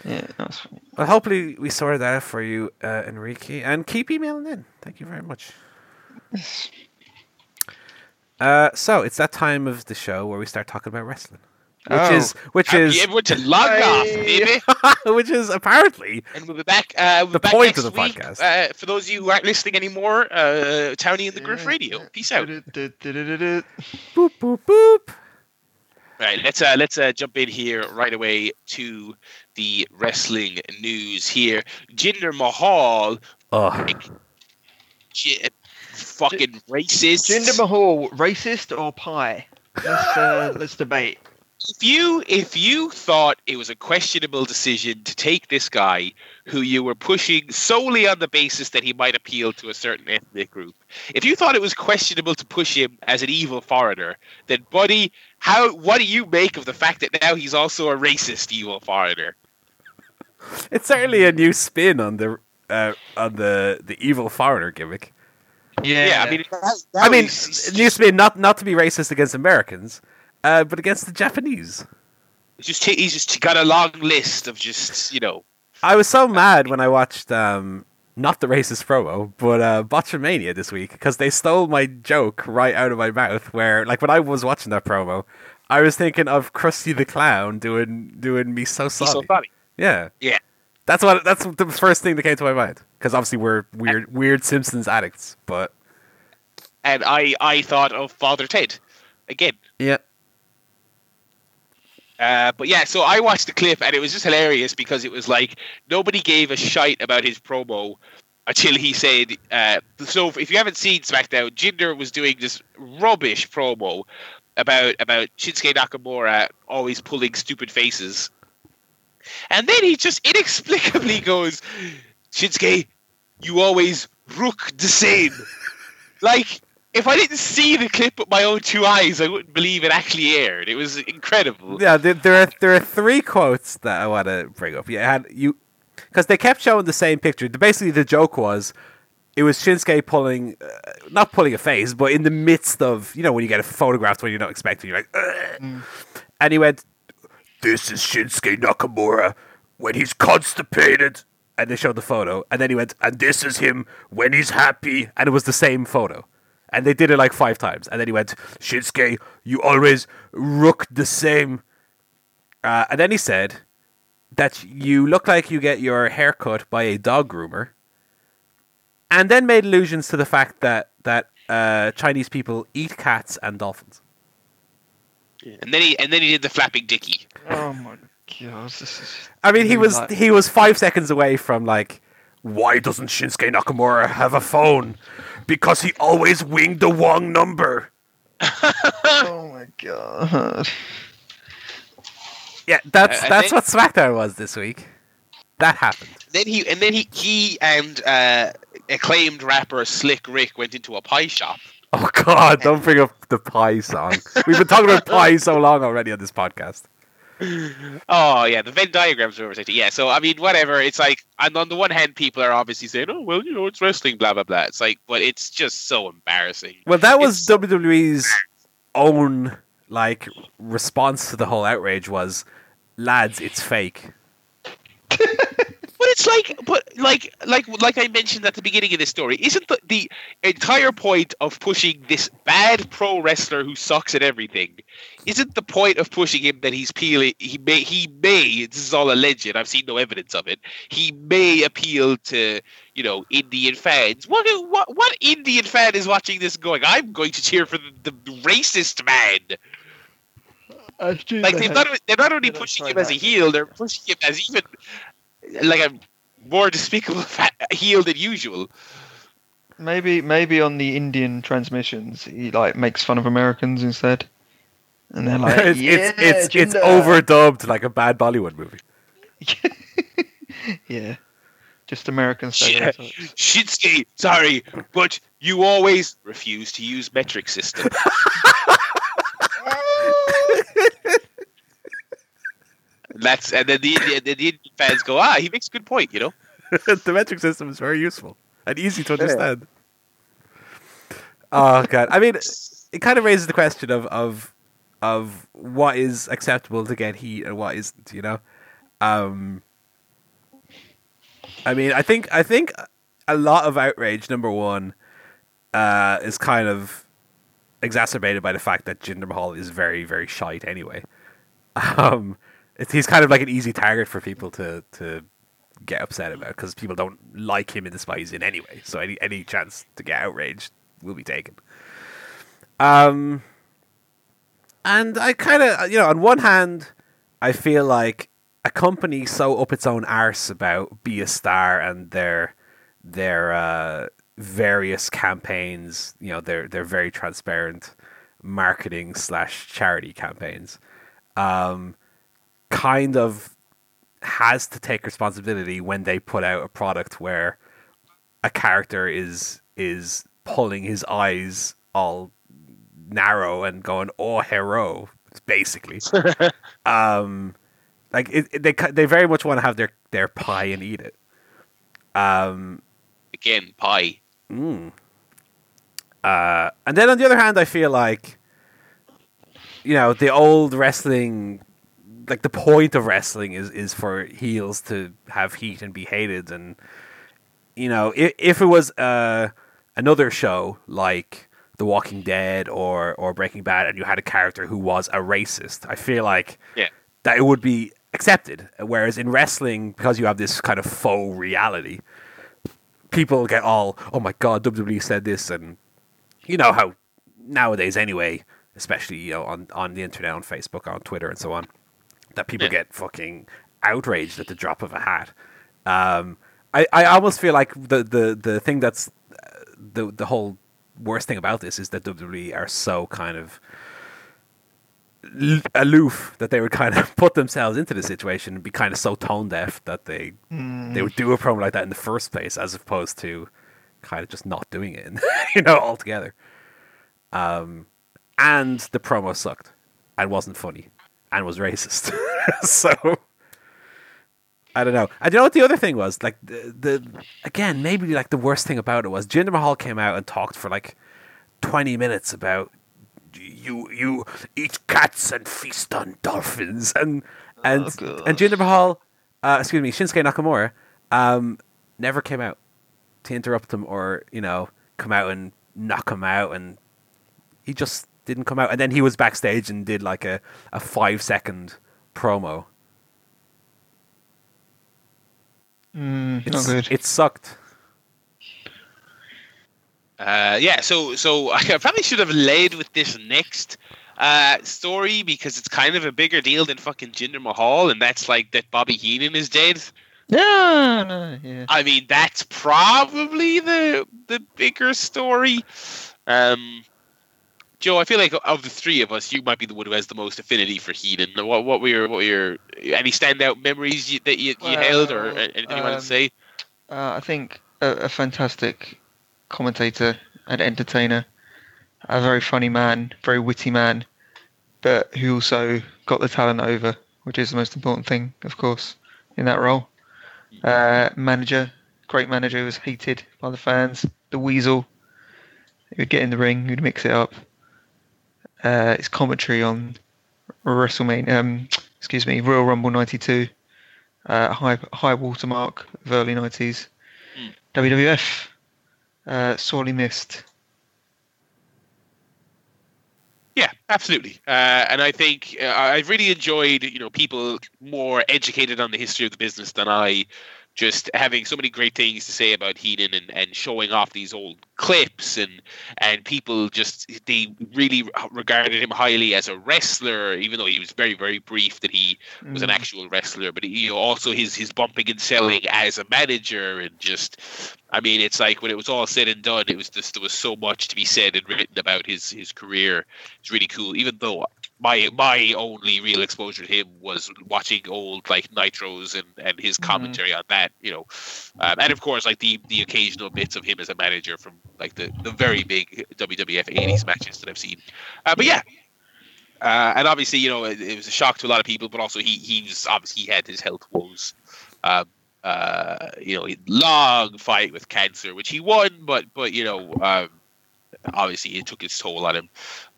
Yeah, that's fine. Well, hopefully we sorted that out for you, uh, Enrique, and keep emailing in. Thank you very much. Yes. Uh, so it's that time of the show where we start talking about wrestling, which Oh. is which Time is for everyone to log off, baby. which is apparently And we'll be back. Uh, we'll The back point next of the week. podcast. Uh, for those of you who aren't listening anymore, uh, Townie and the Griff Radio. Peace out. Du-du-du-du-du-du. boop boop boop. Right, let's uh, let's uh, jump in here right away to the wrestling news here. Jinder Mahal, Oh, j- fucking racist. Jinder Mahal, racist or pie? Let's uh, let's debate. if you if you thought it was a questionable decision to take this guy who you were pushing solely on the basis that he might appeal to a certain ethnic group, if you thought it was questionable to push him as an evil foreigner, then buddy, how what do you make of the fact that now he's also a racist evil foreigner? it's certainly a new spin on the uh, on the the evil foreigner gimmick. Yeah, Yeah, I mean, I mean, he's, new spin not not to be racist against Americans, uh, but against the Japanese. just he's just got a long list of just you know I was so mad when I watched um, not the racist promo, but uh, Botchamania this week because they stole my joke right out of my mouth. Where, like, when I was watching that promo, I was thinking of Krusty the Clown doing doing me so sorry. so funny. Yeah, Yeah. That's what. That's the first thing that came to my mind because obviously we're weird, weird Simpsons addicts. But And I I thought of Father Ted again. yeah, Uh, but yeah, so I watched the clip and it was just hilarious because it was like nobody gave a shite about his promo until he said. Uh, so if you haven't seen SmackDown, Jinder was doing this rubbish promo about about Shinsuke Nakamura always pulling stupid faces, and then he just inexplicably goes, "Shinsuke, you always rook the same." like if I didn't see the clip with my own two eyes, I wouldn't believe it actually aired. It was incredible. yeah. There, there are there are three quotes that I want to bring up. Yeah, had you because they kept showing the same picture. Basically, the joke was it was Shinsuke pulling, uh, not pulling a face, but in the midst of you know when you get a photograph when you're not expecting, you're like, "Ugh." and he went, "This is Shinsuke Nakamura when he's constipated." And they showed the photo, and then he went, "And this is him when he's happy," and it was the same photo. And they did it like five times, and then he went, "Shinsuke, you always rook the same." Uh, and then he said that you look like you get your hair cut by a dog groomer and then made allusions to the fact that that uh, Chinese people eat cats and dolphins. And then he and then he did the flapping dicky. Oh my god. I mean, he was he was five seconds away from like, why doesn't Shinsuke Nakamura have a phone? Because he always winged the wrong number. oh my god. Yeah, that's I- I that's think- what SmackDown was this week. That happened. Then he and then he he and uh, acclaimed rapper Slick Rick went into a pie shop. Oh God! Don't bring up the pie song. We've been talking about pie so long already on this podcast. Oh yeah, the Venn diagrams were over Yeah, so I mean, whatever. It's like, and on the one hand, people are obviously saying, "Oh well, you know, it's wrestling, blah blah blah." It's like, but it's just so embarrassing. Well, that was It's- WWE's own like response to the whole outrage was, lads, it's fake. But it's like, but like, like, like I mentioned at the beginning of this story, isn't the, the entire point of pushing this bad pro wrestler who sucks at everything? Isn't the point of pushing him that he's peeling? He may, he may. This is all alleged. I've seen no evidence of it. He may appeal to you know Indian fans. What what what Indian fan is watching this going? I'm going to cheer for the, the racist man. Like they've not, they're not only pushing him as a heel, they're pushing him as even like a more despicable fa- heel than usual. Maybe maybe on the Indian transmissions he like makes fun of Americans instead. And they're like, it's, yeah, it's it's it's overdubbed like a bad Bollywood movie. yeah. Just American Yeah. stereotypes. Shinsuke, sorry, but you always refuse to use metric system. And That's and then the Indian, the Indian fans go, ah, he makes a good point, you know. the metric system is very useful and easy to understand. Oh god! I mean, it kind of raises the question of of of what is acceptable to get heat and what isn't. You know, um, I mean, I think I think a lot of outrage. Number one uh, is kind of exacerbated by the fact that Jinder Mahal is very very shite anyway. Um, it's, he's kind of like an easy target for people to to get upset about because people don't like him in the spot he's in anyway. So any any chance to get outraged will be taken. Um, and I kind of you know on one hand, I feel like a company so up its own arse about be a star and their their uh, various campaigns, you know, they're they're very transparent marketing slash charity campaigns. Um, kind of has to take responsibility when they put out a product where a character is is pulling his eyes all narrow and going oh hero basically um like it, it- they they very much want to have their their pie and eat it um Again, pie. Mm. Uh, and then on the other hand, I feel like, you know, the old wrestling, like the point of wrestling is is for heels to have heat and be hated, and you know, if if it was uh, another show like The Walking Dead or or Breaking Bad, and you had a character who was a racist, I feel like Yeah. that it would be accepted. Whereas in wrestling, because you have this kind of faux reality, people get all, oh my god, WWE said this, and you know how nowadays anyway, especially you know on on the internet, on Facebook, on Twitter, and so on, that people Yeah. get fucking outraged at the drop of a hat. Um, I I almost feel like the the the thing that's uh, the the whole worst thing about this is that WWE are so kind of aloof that they would kind of put themselves into the situation and be kind of so tone deaf that they they would do a promo like that in the first place as opposed to kind of just not doing it you know altogether um and the promo sucked and wasn't funny and was racist so I don't know. I don't know what the other thing was? Like the, the again, maybe like the worst thing about it was Jinder Mahal came out and talked for like twenty minutes about you you eat cats and feast on dolphins and and Oh, and Jinder Mahal, uh, excuse me, Shinsuke Nakamura, um, never came out to interrupt him or you know come out and knock him out, and he just didn't come out. And then he was backstage and did like a a five second promo. Mm, not It's- good. It sucked. Uh, yeah, so so I probably should have laid with this next uh, story because it's kind of a bigger deal than fucking Jinder Mahal, and that's like that Bobby Heenan is dead. No, no, yeah. I mean, that's probably the the bigger story. Um, Joe, I feel like of the three of us, you might be the one who has the most affinity for Heenan. What, what were your, what were your, any standout memories you, that you, you held, or Well, anything you want um, to say? Uh, I think a, a fantastic commentator and entertainer, a very funny man, very witty man, but who also got the talent over, which is the most important thing, of course, in that role. Uh, manager, great manager, who was hated by the fans. The Weasel, he would get in the ring, he'd mix it up. Uh, his commentary on WrestleMania, um, excuse me, Royal Rumble '92, uh, high high watermark of early '90s. Hmm. WWF, uh, sorely missed. Yeah, absolutely. Uh, and I think uh, I've really enjoyed, you know, people more educated on the history of the business than I, just having so many great things to say about Heenan and, and showing off these old clips and and people just they really regarded him highly as a wrestler, even though he was very very brief that he was an Mm. actual wrestler, but you know also his his bumping and selling as a manager and just I mean it's like when it was all said and done, it was just there was so much to be said and written about his his career. It's really cool, even though my my only real exposure to him was watching old like nitros and and his commentary on that, you know, um, and of course like the the occasional bits of him as a manager from like the the very big WWF '80s matches that I've seen. Uh, but yeah. Uh, and obviously, you know, it, it was a shock to a lot of people, but also he he was obviously he had his health woes. Um, uh, you know, long fight with cancer, which he won, but but you know, um, obviously it took its toll on him.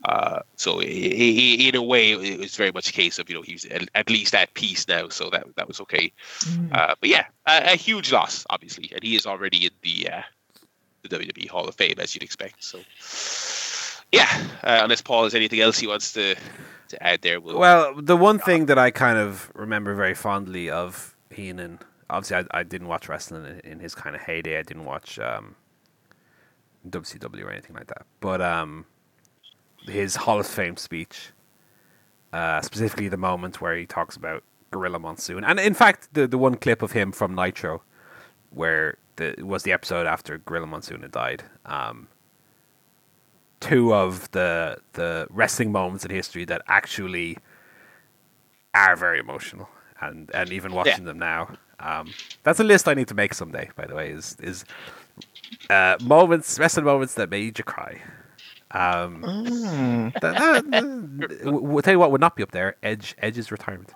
Uh, so i i in a way, it was very much a case of you know he was at, at least at peace now, so that that was okay. Uh, but yeah, a, a huge loss, obviously, and he is already in the uh, the WWE Hall of Fame as you'd expect. So yeah, uh, unless Paul has anything else he wants to to add there, we'll, Well, the one thing that I kind of remember very fondly of Heenan, obviously, I, I didn't watch wrestling in, in his kind of heyday. I didn't watch um, WCW or anything like that. But um, his Hall of Fame speech, uh, specifically the moment where he talks about Gorilla Monsoon, and in fact, the the one clip of him from Nitro, where the was the episode after Gorilla Monsoon had died. Um, two of the the wrestling moments in history that actually are very emotional, and and even watching them now, um, that's a list I need to make someday. By the way, is is uh, moments wrestling moments that made you cry. Um, Mm. that, that, w- w- tell you what would not be up there. Edge Edge's retirement.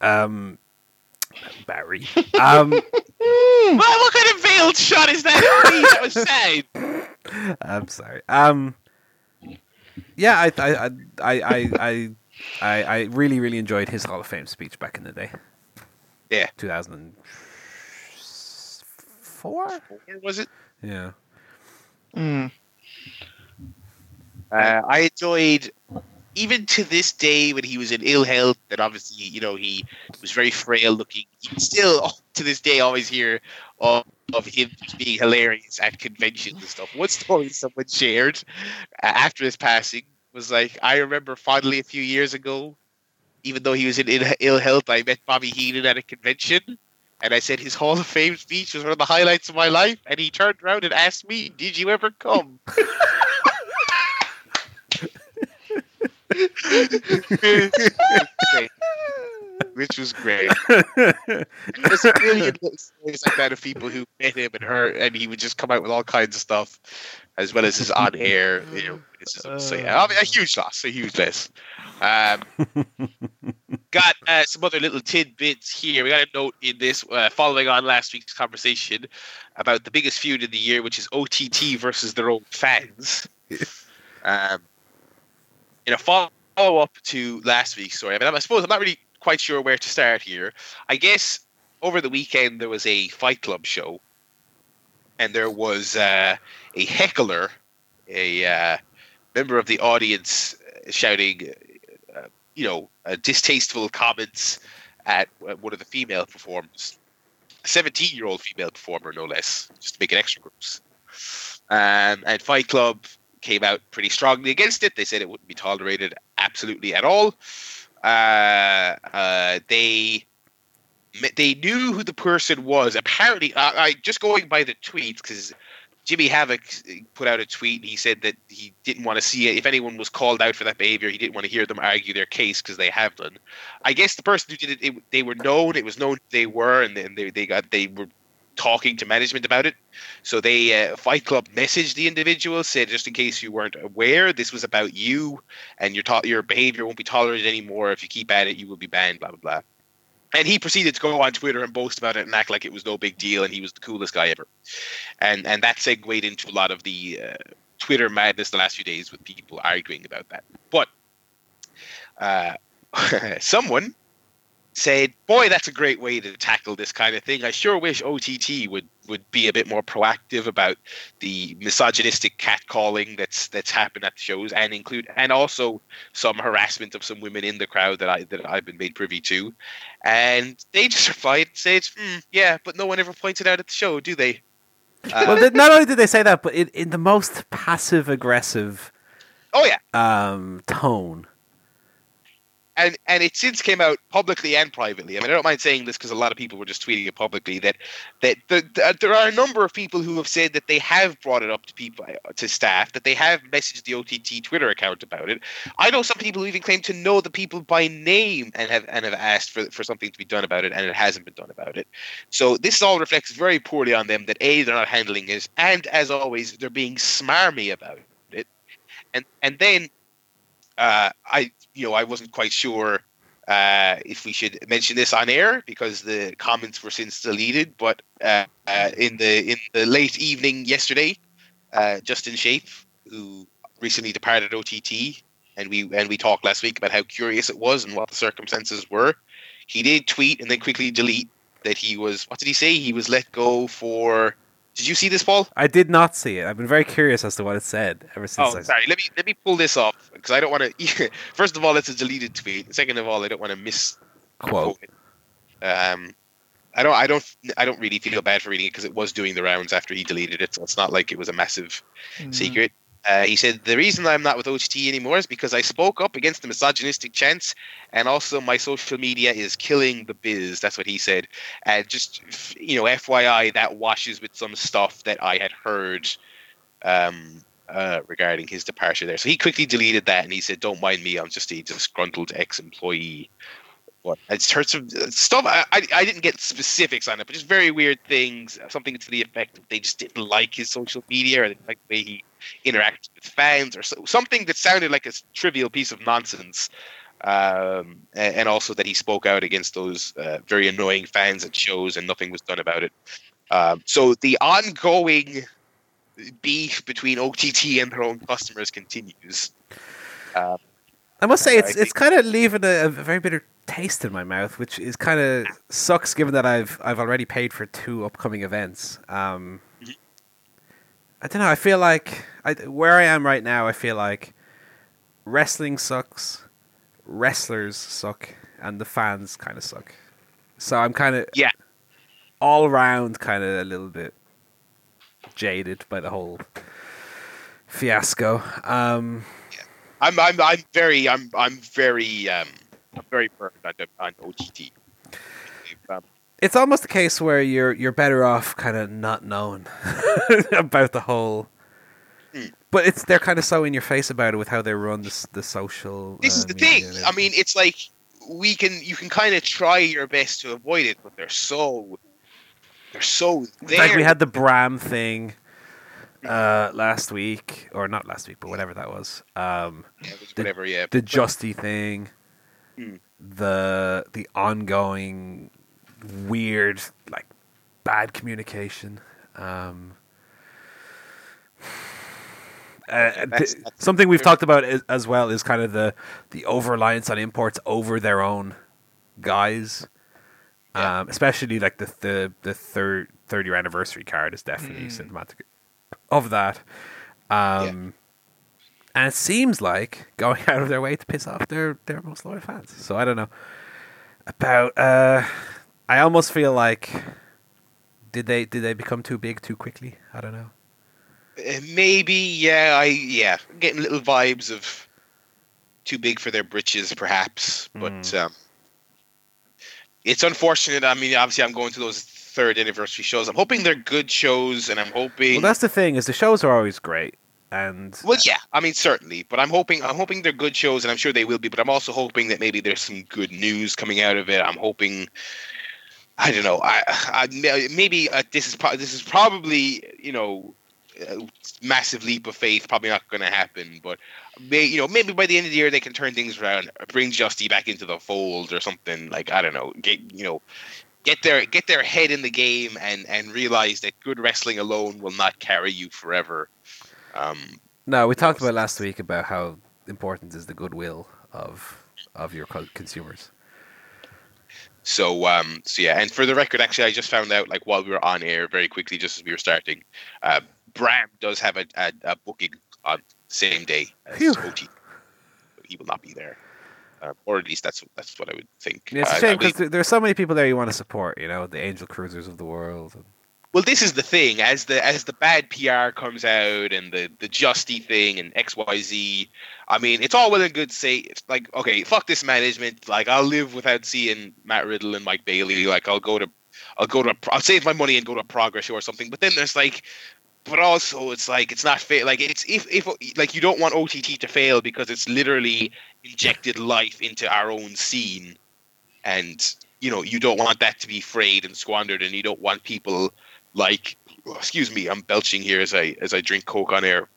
Um, Barry. Um, what, what kind of veiled shot is that? That was sad. I'm sorry. Um, yeah, I, I, I, I, I, I, I really, really enjoyed his Hall of Fame speech back in the day. Yeah. 2004. Where was it? Yeah. Mm. Uh, I enjoyed, even to this day, when he was in ill health, and obviously, you know, he was very frail looking. You still, to this day, always hear of, of him being hilarious at conventions and stuff. One story someone shared uh, after his passing was like, I remember fondly a few years ago, even though he was in ill, ill health, I met Bobby Heenan at a convention. And I said his Hall of Fame speech was one of the highlights of my life. And he turned around and asked me, Did you ever come? Which was great. There's a million stories like that of people who met him and her, and he would just come out with all kinds of stuff, as well as his on air, you know. criticism. So yeah, I mean, a huge loss, a huge loss. Um, got uh, some other little tidbits here. We got a note in this, uh, following on last week's conversation about the biggest feud of the year, which is OTT versus their own fans. Um, in a follow up to last week's story, I mean, I suppose I'm not really quite sure where to start here. I guess over the weekend there was a Fight Club show, and there was uh, a heckler, a uh, member of the audience, uh, shouting, uh, you know, uh, distasteful comments at one of the female performers, a 17 year old female performer, no less, just to make it extra gross. Um, and Fight Club came out pretty strongly against it. They said it wouldn't be tolerated absolutely at all. Uh, uh, they they knew who the person was. Apparently, I, just going by the tweets because Jimmy Havoc put out a tweet. He said that he didn't want to see it. If anyone was called out for that behavior, he didn't want to hear them argue their case because they have done. I guess the person who did it, it they were known. It was known they were, and then they, they got they were talking to management about it. So they uh, Fight Club messaged the individual, said just in case you weren't aware, this was about you, and your to- your behavior won't be tolerated anymore. If you keep at it, you will be banned. Blah blah blah. And he proceeded to go on Twitter and boast about it and act like it was no big deal and he was the coolest guy ever. And and that segued into a lot of the uh, Twitter madness the last few days with people arguing about that. But uh, someone said, "Boy, that's a great way to tackle this kind of thing. I sure wish OTT would would be a bit more proactive about the misogynistic catcalling that's that's happened at the shows, and include and also some harassment of some women in the crowd that I that I've been made privy to." And they just replied, said, hmm, "Yeah, but no one ever pointed out at the show, do they?" Uh, well, not only did they say that, but in, in the most passive aggressive oh yeah, um, tone. And and it since came out publicly and privately. I mean, I don't mind saying this because a lot of people were just tweeting it publicly that that the, the, uh, there are a number of people who have said that they have brought it up to people uh, to staff that they have messaged the OTT Twitter account about it. I know some people who even claim to know the people by name and have and have asked for for something to be done about it, and it hasn't been done about it. So this all reflects very poorly on them that a they're not handling it, and as always they're being smarmy about it, and and then uh, I you know I wasn't quite sure uh, if we should mention this on air because the comments were since deleted. But uh, uh, in the in the late evening yesterday, uh, Justin Shape, who recently departed OTT, and we and we talked last week about how curious it was and what the circumstances were. He did tweet and then quickly delete that he was. What did he say? He was let go for. Did you see this, Paul? I did not see it. I've been very curious as to what it said ever since. Oh, I sorry. Let me let me pull this off because I don't want to. First of all, it's a deleted tweet. Second of all, I don't want to miss quote. Um, I don't, I don't, I don't really feel bad for reading it because it was doing the rounds after he deleted it, so it's not like it was a massive Mm. secret. Uh, he said the reason I'm not with OTT anymore is because I spoke up against the misogynistic chants, and also my social media is killing the biz. That's what he said. And just you know, FYI, that washes with some stuff that I had heard um, uh, regarding his departure there. So he quickly deleted that, and he said, "Don't mind me. I'm just a disgruntled ex-employee." But it's heard some stuff. I, I I didn't get specifics on it, but just very weird things. Something to the effect of they just didn't like his social media or like the way he interacted with fans, or so, something that sounded like a trivial piece of nonsense. Um, a- and also that he spoke out against those uh, very annoying fans at shows, and nothing was done about it. Um, so the ongoing beef between OTT and their own customers continues. Uh, I must say it's it's kind of leaving a, a very bitter taste in my mouth, which is kind of sucks given that I've I've already paid for two upcoming events. Um. I don't know. I feel like I, where I am right now. I feel like wrestling sucks, wrestlers suck, and the fans kind of suck. So I'm kind of Yeah. all around kind of a little bit jaded by the whole fiasco. Um, I'm I'm I'm very I'm I'm very um I'm very burned on on OTT. Um, it's almost a case where you're you're better off kind of not knowing about the whole. Hmm. But it's they're kind of so in your face about it with how they run the the social. this uh, is the thing. I mean, it's like we can you can kind of try your best to avoid it, but they're so they're so there. like we had the Bram thing uh, last week, or not last week, but whatever that was. Um, Yeah, was whatever, yeah. the Justy thing, Hmm. the the ongoing weird like bad communication. Um, uh, that's- th- that's- something we've talked about is, as well is kind of the the over reliance on imports over their own guys. Yeah. Um, especially like the the the third third year anniversary card is definitely Mm. symptomatic of that. Um, and it seems like going out of their way to piss off their their most loyal fans. So I don't know about. Uh, I almost feel like did they did they become too big too quickly? I don't know. Uh, maybe, yeah, I yeah, getting little vibes of too big for their britches, perhaps. But Mm. um, it's unfortunate. I mean, obviously, I'm going to those third anniversary shows. I'm hoping they're good shows, and I'm hoping. Well, that's the thing is the shows are always great, and Well, yeah, I mean certainly, but I'm hoping I'm hoping they're good shows, and I'm sure they will be. But I'm also hoping that maybe there's some good news coming out of it. I'm hoping, I don't know, I, I maybe uh, this is pro- this is probably you know, a massive leap of faith, probably not going to happen. But may, you know, maybe by the end of the year they can turn things around, bring Justy back into the fold or something. Like I don't know, get you know. Get their get their head in the game and, and realize that good wrestling alone will not carry you forever. Um, no, we talked about last week about how important is the goodwill of of your consumers. So um, so yeah, and for the record, actually, I just found out like while we were on air, very quickly, just as we were starting, uh, Bram does have a, a, a booking on the same day as Phew. OT. He will not be there, uh, or at least that's that's what I would think. Yeah, it's a shame I mean, because there's so many people there you want to support. You know, the Angel Cruisers of the world. well, this is the thing as the as the bad PR comes out and the the Justy thing and X Y Z. I mean, it's all well and good to say it's like okay, fuck this management. Like I'll live without seeing Matt Riddle and Mike Bailey. Like I'll go to I'll go to I'll save my money and go to a progress show or something. But then there's like but also it's like it's not fair like it's if if like you don't want OTT to fail because it's literally injected life into our own scene. And you know you don't want that to be frayed and squandered and you don't want people like oh, excuse me I'm belching here as I as I drink coke on air.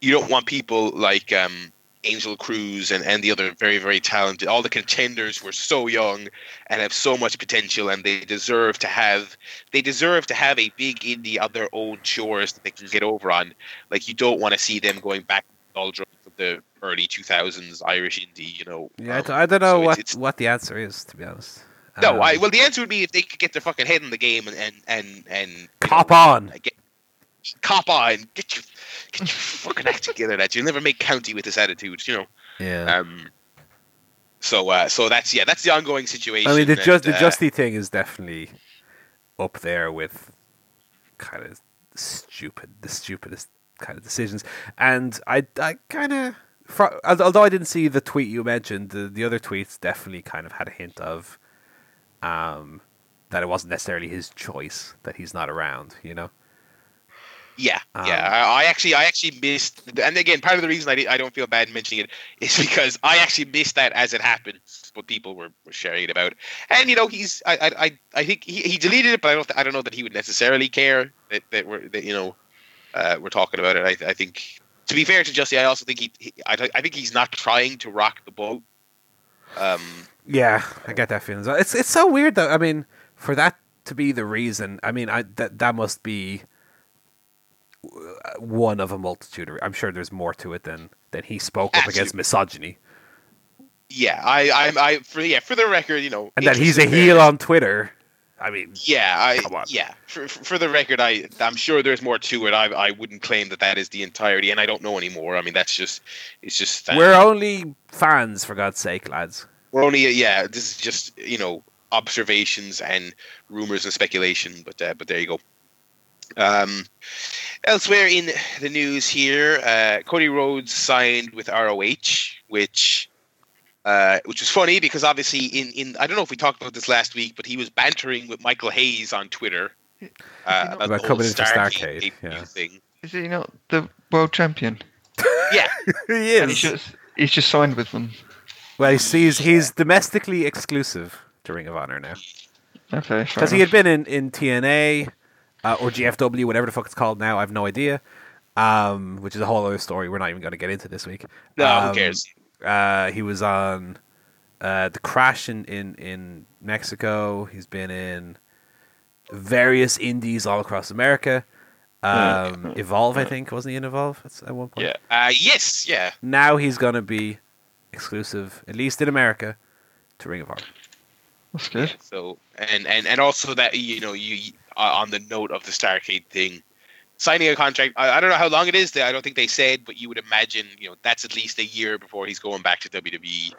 You don't want people like um Angel Cruz and, and the other very, very talented, all the contenders were so young and have so much potential and they deserve to have they deserve to have a big indie of their own shores that they can get over on. Like you don't want to see them going back to the doldrums of the early two thousands Irish indie, you know. Yeah, I Um, I don't know so what it's- what the answer is to be honest. no, Um, I well the answer would be if they could get their fucking head in the game and and and, and cop know, on. get, cop on, get your get your fucking act together. That you'll never make county with this attitude, you know. Yeah. Um, so, uh, so that's yeah, that's the ongoing situation. I mean, the and, just the uh, Justy thing is definitely up there with kind of stupid, the stupidest kind of decisions. And I, I kind of, although I didn't see the tweet you mentioned, the, the other tweets definitely kind of had a hint of, um, that it wasn't necessarily his choice that he's not around. You know. Yeah, Um, yeah. I, I actually, I actually missed, and again, part of the reason I, I don't feel bad mentioning it is because I actually missed that as it happened. What people were, were sharing it about, and you know, he's, I, I, I- think he, he deleted it, but I don't, I don't know that he would necessarily care that, that we're, that you know, uh, we're talking about it. I, I think, to be fair to Justy, I also think he, he I, I think he's not trying to rock the boat. Um, Yeah, I get that feeling. It's it's so weird though. I mean, for that to be the reason, I mean, I that that must be one of a multitude. I'm sure there's more to it than than he spoke up against misogyny, yeah, I, I, I, for yeah, for the record, you know, and that he's a heel on Twitter. I mean, Yeah, I Come on. yeah. For, for the record, I I'm sure there's more to it. I I wouldn't claim that that is the entirety, and I don't know anymore. I mean, that's just it's just uh, we're only fans for God's sake, lads. we're only yeah. This is just you know observations and rumors and speculation. But uh, but there you go. Um, elsewhere in the news here, uh, Cody Rhodes signed with ROH, which. Uh, which was funny because obviously in, in I don't know if we talked about this last week, but he was bantering with Michael Hayes on Twitter uh, about, About the coming into Starcade Starcade, yeah. thing. Is he not the world champion? Yeah, he And he's just he's just signed with them. Well, he's he's, he's domestically exclusive to Ring of Honor now Okay, because he had been in in TNA uh, or GFW, whatever the fuck it's called now. I have no idea. Um, which is a whole other story. We're not even going to get into this week. no, Um, who cares? Uh, he was on uh, the Crash in, in in Mexico. He's been in various indies all across America. Yeah. Um, Evolve, I think, wasn't he in Evolve at at one point? Yeah. Uh, yes. Yeah. Now he's gonna be exclusive, at least in America, to Ring of Honor. That's good. So and and and also that you know you uh, on the note of the Starcade thing, signing a contract. I, I don't know how long it is. I don't think they said, but you would imagine you know that's at least a year before he's going back to WWE.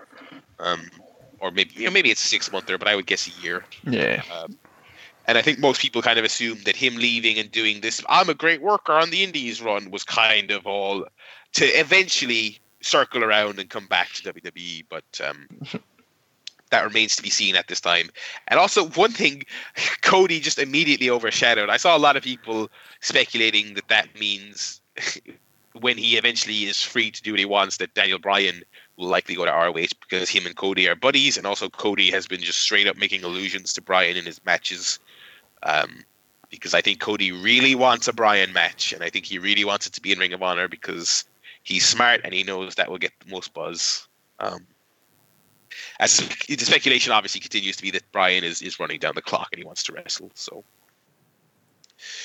Um, or maybe you know maybe it's a six monther, but I would guess a year. Yeah. And I think most people kind of assume that him leaving and doing this "I'm a great worker on the Indies" run was kind of all to eventually circle around and come back to WWE. But um, that remains to be seen at this time. And also, one thing Cody just immediately overshadowed. I saw a lot of people speculating that that means when he eventually is free to do what he wants, that Daniel Bryan will likely go to ROH because him and Cody are buddies, and also Cody has been just straight up making allusions to Bryan in his matches. Um, because I think Cody really wants a Bryan match, and I think he really wants it to be in Ring of Honor because he's smart and he knows that will get the most buzz. Um, as the speculation obviously continues to be that Brian is, is running down the clock and he wants to wrestle. So,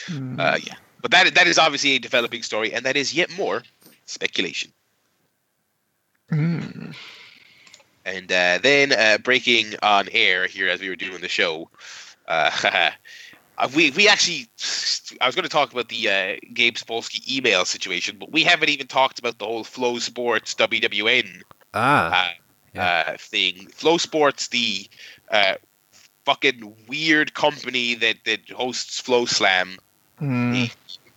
Hmm. uh, yeah, but that that is obviously a developing story, and that is yet more speculation. Hmm. And uh, then uh, breaking on air here as we were doing the show, uh, we we actually I was going to talk about the uh, Gabe Sapolsky email situation, but we haven't even talked about the whole FloSports WWN Ah, uh, Yeah. uh, thing. FloSports, the uh, fucking weird company that that hosts FloSlam, Hmm.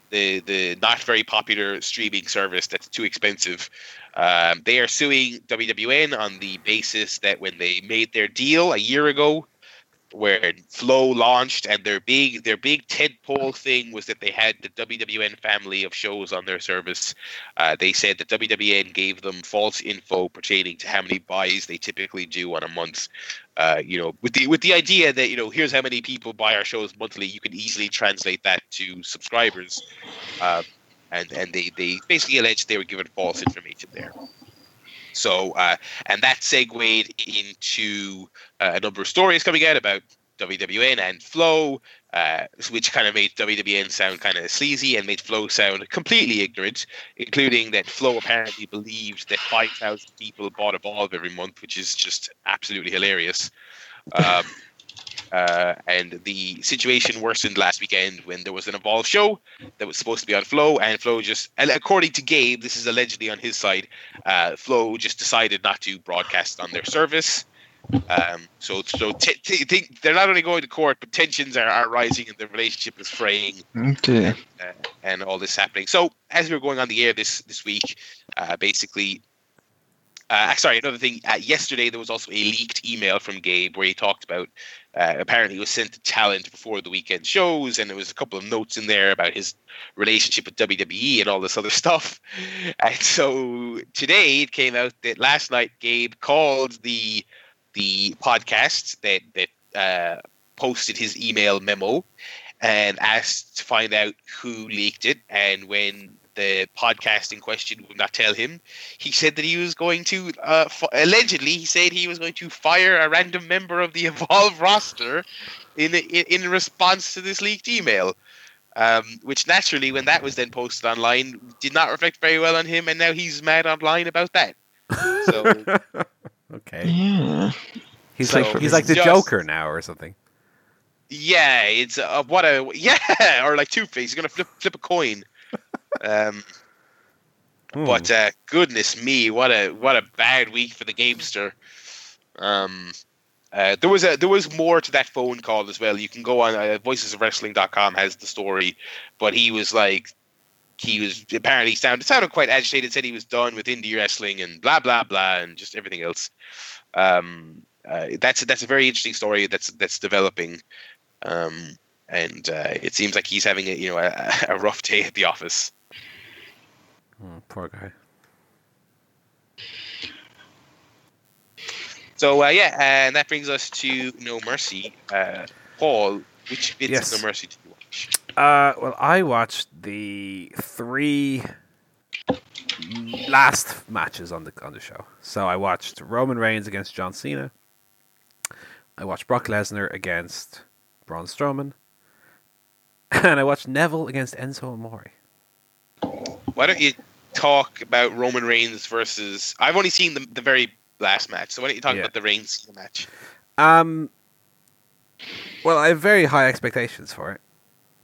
the the not very popular streaming service that's too expensive. Um, they are suing WWN on the basis that when they made their deal a year ago, where Flo launched, and their big their big tentpole thing was that they had the WWN family of shows on their service. Uh, they said that WWN gave them false info pertaining to how many buys they typically do on a month. Uh, you know, with the with the idea that you know here's how many people buy our shows monthly, you can easily translate that to subscribers. Uh, and and they they basically alleged they were given false information there. So uh, and that segued into uh, a number of stories coming out about WWN and Flo, uh, which kind of made WWN sound kind of sleazy and made Flo sound completely ignorant, including that Flo apparently believed that 5,000 people bought a Evolve every month, which is just absolutely hilarious. Um, uh, and the situation worsened last weekend when there was an Evolve show that was supposed to be on Flo, and Flo just, according to Gabe, this is allegedly on his side, uh, Flo just decided not to broadcast on their service. Um, so, so t- t- think they're not only going to court, but tensions are, are rising, and the relationship is fraying, Okay. uh, and all this happening. So, as we were going on the air this this week, uh, basically, uh, sorry, another thing. Uh, yesterday, there was also a leaked email from Gabe where he talked about uh, apparently was sent to talent before the weekend shows, and there was a couple of notes in there about his relationship with WWE and all this other stuff. And so today it came out that last night Gabe called the the podcast that that uh, posted his email memo and asked to find out who leaked it. And when the podcast in question would not tell him, he said that he was going to uh, f- allegedly he said he was going to fire a random member of the Evolve roster in in, in response to this leaked email. Um, which naturally, when that was then posted online, did not reflect very well on him, and now he's mad online about that. So okay. Yeah. He's So like he's like the just- Joker now or something. yeah, it's uh, what a yeah, or like Two Face. He's gonna flip flip a coin. Um, Hmm. But uh, goodness me, what a what a bad week for the gamester. Um, uh, there was a there was more to that phone call as well. You can go on uh, voicesofwrestling.com has the story, but he was like he was apparently sounded sounded quite agitated. Said he was done with indie wrestling and blah blah blah and just everything else. Um, uh, that's that's a very interesting story that's that's developing, um, and uh, it seems like he's having a you know a, a rough day at the office. Hmm, poor guy. So uh, yeah, and that brings us to No Mercy. Uh, Paul, which bits Yes. of No Mercy did you watch? Uh, well, I watched the three last matches on the on the show. So I watched Roman Reigns against John Cena. I watched Brock Lesnar against Braun Strowman, and I watched Neville against Enzo Amore. Why don't you talk about Roman Reigns versus? I've only seen the, the very last match, so why don't you talk Yeah. about the Reigns match? Um, well, I have very high expectations for it,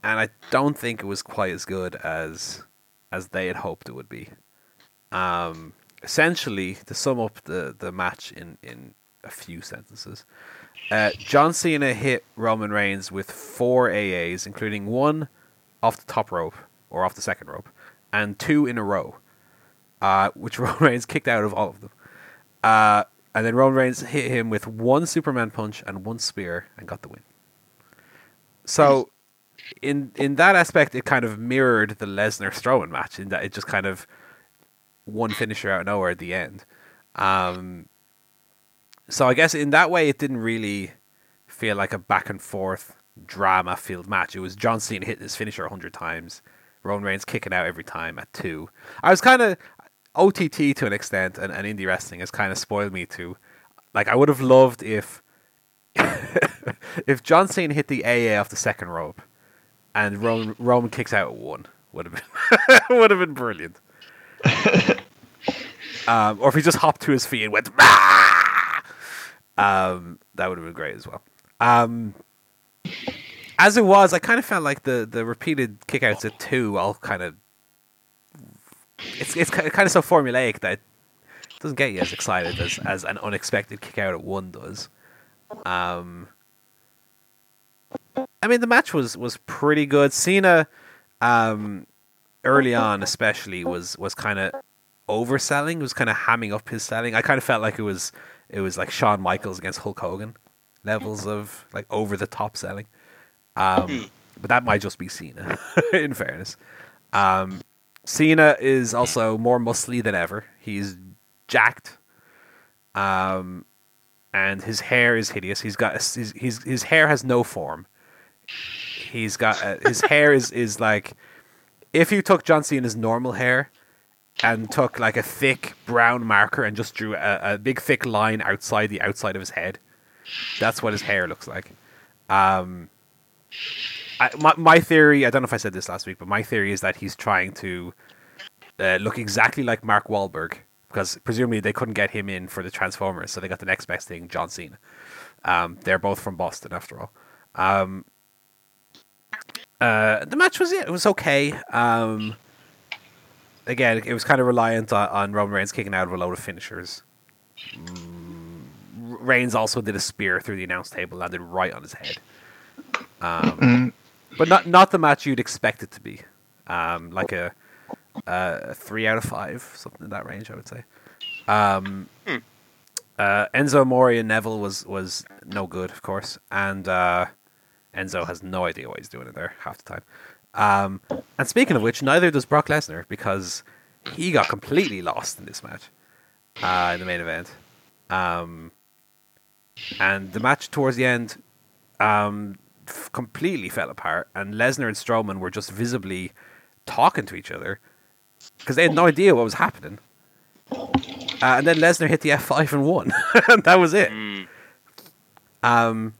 and I don't think it was quite as good as as they had hoped it would be. Um, essentially, to sum up the the match in in a few sentences, uh, John Cena hit Roman Reigns with four AAs, including one off the top rope or off the second rope, and two in a row, uh, which Roman Reigns kicked out of all of them. Uh, and then Roman Reigns hit him with one Superman punch and one spear and got the win. So, in in that aspect, it kind of mirrored the Lesnar Strowman match in that it just kind of one finisher out of nowhere at the end. Um, so I guess in that way, it didn't really feel like a back and forth drama filled match. It was John Cena hitting his finisher hundred times, Roman Reigns kicking out every time at two. I was kind of OTT to an extent, and, and indie wrestling has kind of spoiled me too. Like I would have loved if if John Cena hit the AA off the second rope, and Roman, Roman kicks out at one, would have been would have been brilliant. um, or if he just hopped to his feet and went, um, that would have been great as well. Um, as it was, I kind of felt like the, the repeated kickouts at two all kind of it's it's kind of so formulaic that it doesn't get you as excited as, as an unexpected kickout at one does. Um, I mean, the match was was pretty good. Cena, um, early on especially was was kind of overselling, was kind of hamming up his selling. I kind of felt like it was it was like Shawn Michaels against Hulk Hogan levels of like over the top selling. Um, but that might just be Cena, in fairness. Um, Cena is also more muscly than ever. He's jacked. Um, and his hair is hideous. He's got his his, his hair has no form. He's got uh, his hair is is like if you took John Cena's normal hair and took like a thick brown marker and just drew a, a big thick line outside the outside of his head. That's what his hair looks like. Um, I, my, my theory, I don't know if I said this last week, but my theory is that he's trying to uh, look exactly like Mark Wahlberg because presumably they couldn't get him in for the Transformers, so they got the next best thing, John Cena. Um, they're both from Boston, after all. Um, uh, the match was yeah, it was okay. Um, again, it was kind of reliant on, on Roman Reigns kicking out of a load of finishers. Mm, Reigns also did a spear through the announce table, landed right on his head. Um, Mm, but not not the match you'd expect it to be. Um, like a, a three out of five, something in that range, I would say. Um, Hmm. uh, Enzo Amore and Neville was was no good, of course, and uh, Enzo has no idea what he's doing in there half the time. Um, and speaking of which, neither does Brock Lesnar because he got completely lost in this match uh, in the main event. Um, and the match towards the end um, f- completely fell apart, and Lesnar and Strowman were just visibly talking to each other because they had no idea what was happening. Uh, and then Lesnar hit the F5 and won. and that was it. Mm. Um,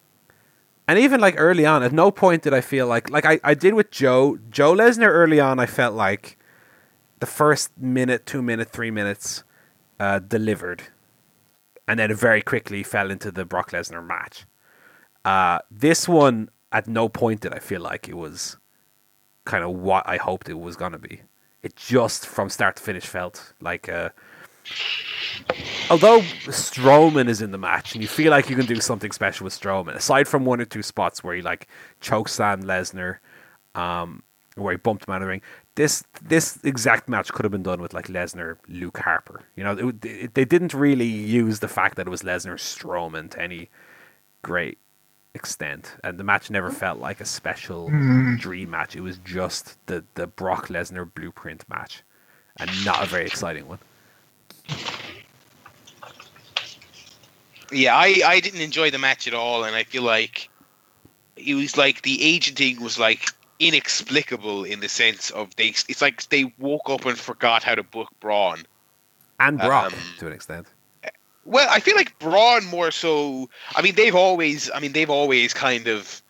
and even like early on, at no point did I feel like like I, I did with Joe Joe Lesnar early on. I felt like the first minute, two minute, three minutes uh, delivered, and then it very quickly fell into the Brock Lesnar match. Uh, this one, at no point did I feel like it was kind of what I hoped it was gonna be. It just from start to finish felt like a although Strowman is in the match, and you feel like you can do something special with Strowman, aside from one or two spots where he like chokeslammed Lesnar, um, where he bumped him out of the ring. This this exact match could have been done with like Lesnar, Luke Harper. You know, it, it, they didn't really use the fact that it was Lesnar Strowman to any great extent, and the match never felt like a special dream match. It was just the the Brock Lesnar blueprint match, and not a very exciting one. Yeah, I, I didn't enjoy the match at all, and I feel like it was like the agent thing was like inexplicable in the sense of they. It's like they woke up and forgot how to book Braun. and Brock Um, to an extent. Well, I feel like Braun more so. I mean, they've always. I mean, they've always kind of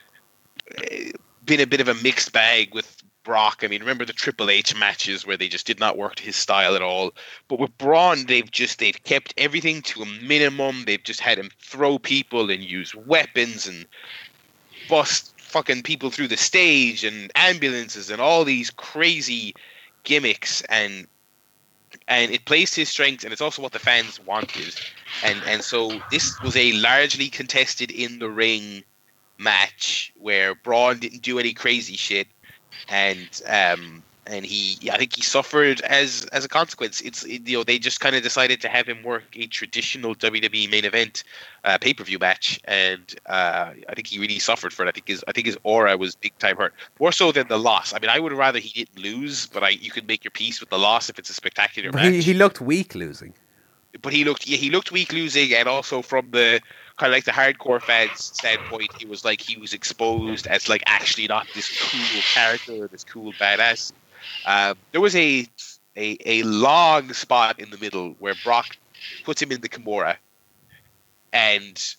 eh, been a bit of a mixed bag with Brock. I mean, remember the Triple H matches where they just did not work to his style at all. But with Braun, they've just they've kept everything to a minimum. They've just had him throw people and use weapons and bust fucking people through the stage and ambulances and all these crazy gimmicks and and it plays to his strengths and it's also what the fans wanted and and so this was a largely contested in the ring match where Braun didn't do any crazy shit and um and he, I think he suffered as as a consequence. It's it, you know they just kind of decided to have him work a traditional WWE main event uh, pay per view match, and uh, I think he really suffered for it. I think his I think his aura was big time hurt, more so than the loss. I mean, I would rather he didn't lose, but I you can make your peace with the loss if it's a spectacular match. he, he looked weak losing. But he looked yeah, he looked weak losing, and also from the kind of like the hardcore fans standpoint, he was like he was exposed as like actually not this cool character, this cool badass. Um, there was a, a a long spot in the middle where Brock puts him in the Kimura, and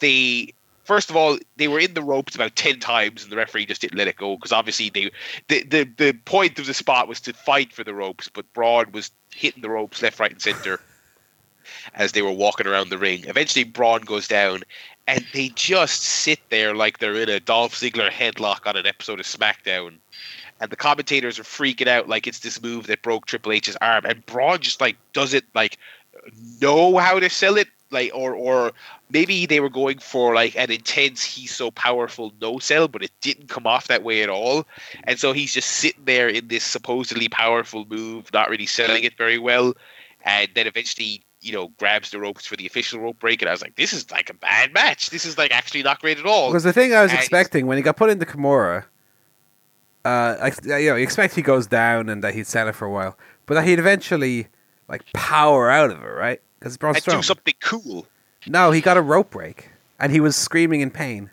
they first of all they were in the ropes about ten times, and the referee just didn't let it go because obviously they the, the the point of the spot was to fight for the ropes, but Braun was hitting the ropes left, right, and center as they were walking around the ring. Eventually, Braun goes down, and they just sit there like they're in a Dolph Ziggler headlock on an episode of SmackDown. And the commentators are freaking out like it's this move that broke Triple H's arm, and Braun just like doesn't like know how to sell it, like or or maybe they were going for like an intense he's so powerful no sell, but it didn't come off that way at all. And so he's just sitting there in this supposedly powerful move, not really selling it very well, and then eventually you know, grabs the ropes for the official rope break, and I was like, "This is like a bad match. This is like actually not great at all." Because the thing I was And- expecting when he got put into Kimura, uh, I, you know, you expect he goes down and that he'd sell it for a while, but that he'd eventually like power out of it, right? Because Braun and do something cool. No, he got a rope break, and he was screaming in pain,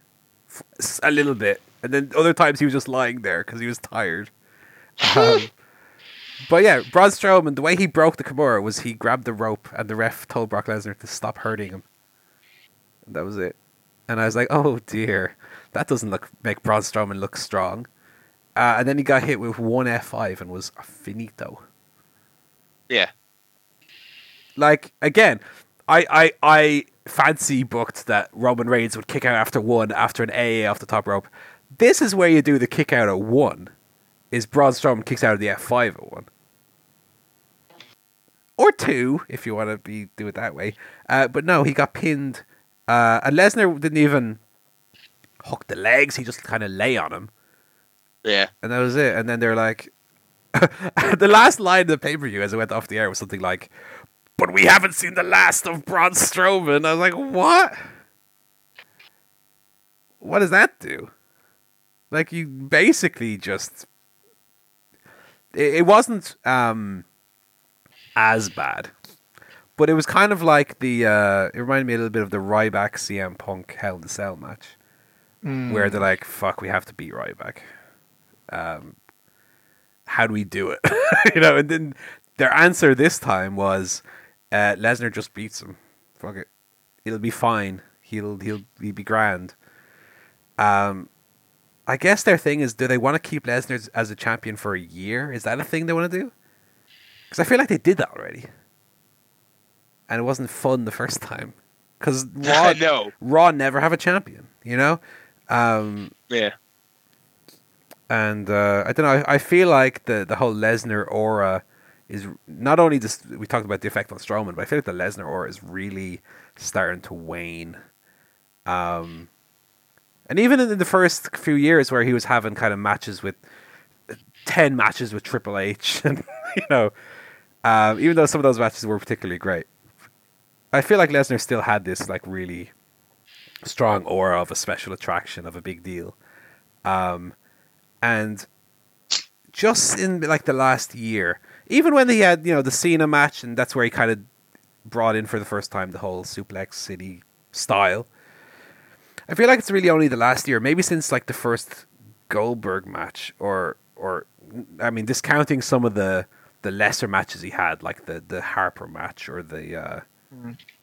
a little bit, and then other times he was just lying there because he was tired. Um, but yeah, Braun Strowman, the way he broke the Kimura was he grabbed the rope, and the ref told Brock Lesnar to stop hurting him. And that was it. And I was like, oh dear, that doesn't look make Braun Strowman look strong. Uh, and then he got hit with one F5 and was finito. Yeah, like again, I I I fancy booked that Roman Reigns would kick out after one after an AA off the top rope. This is where you do the kick out at one. Is Braun Strowman kicks out of the F five at one. Or two, if you want to be do it that way. Uh, but no, he got pinned. Uh, and Lesnar didn't even hook the legs. He just kind of lay on him yeah. and that was it. And then they're like, the last line of the pay per view as it went off the air was something like, "But we haven't seen the last of Braun Strowman." I was like, "What? What does that do?" Like you basically just, it, it wasn't um as bad, but it was kind of like the. Uh, it reminded me a little bit of the Ryback CM Punk Hell in the Cell match Mm. where they're like, "Fuck, we have to beat Ryback." Um, how do we do it? you know, and then their answer this time was, uh, "Lesnar just beats him. Fuck it, it'll be fine. He'll he'll he'll be grand." Um, I guess their thing is, do they want to keep Lesnar as- a champion for a year? Is that a thing they want to do? Because I feel like they did that already, and it wasn't fun the first time. Because Raw, no. Raw never have a champion, you know. Um, Yeah. and uh, I don't know. I, I feel like the the whole Lesnar aura is not only just we talked about the effect on Strowman, but I feel like the Lesnar aura is really starting to wane. Um, and even in the first few years where he was having kind of matches with ten matches with Triple H, and you know, um, even though some of those matches were particularly great, I feel like Lesnar still had this like really strong aura of a special attraction of a big deal. Um, and just in like the last year, even when he had you know the Cena match, and that's where he kind of brought in for the first time the whole Suplex City style. I feel like it's really only the last year, maybe since like the first Goldberg match, or or I mean, discounting some of the the lesser matches he had, like the the Harper match or the uh,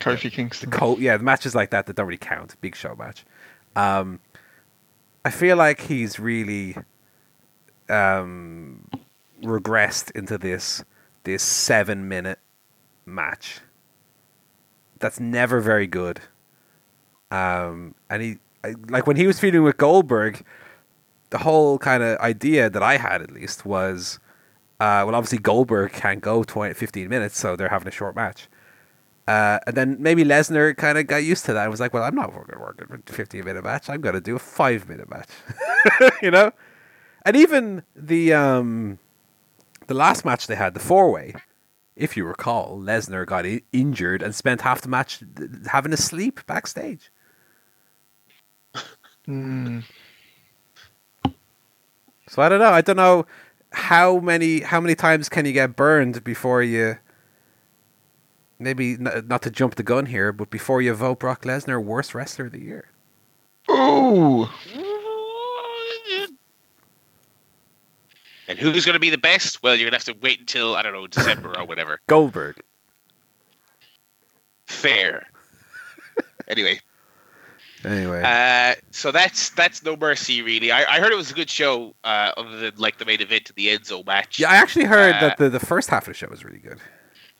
Kofi Kingston. Col- yeah, the matches like that that don't really count. Big show match. Um, I feel like he's really um, regressed into this this seven minute match. That's never very good. Um, and he I, like when he was feuding with Goldberg, the whole kind of idea that I had at least was, uh, well, obviously Goldberg can't go 20, 15 minutes, so they're having a short match. Uh, and then maybe Lesnar kind of got used to that and was like, well, I'm not going to work a 15 minute match. I'm going to do a five minute match. you know? And even the, um, the last match they had, the four way, if you recall, Lesnar got I- injured and spent half the match having a sleep backstage. Hmm. So I don't know. I don't know how many how many times can you get burned before you maybe n- not to jump the gun here, but before you vote Brock Lesnar worst wrestler of the year. Ooh. And who's going to be the best? Well, you're going to have to wait until, I don't know, December or whatever. Goldberg. Fair. anyway, Anyway, uh, so that's that's No Mercy, really. I, I heard it was a good show, uh, other than like the main event of the Enzo match. yeah, I actually heard uh, that the, the first half of the show was really good,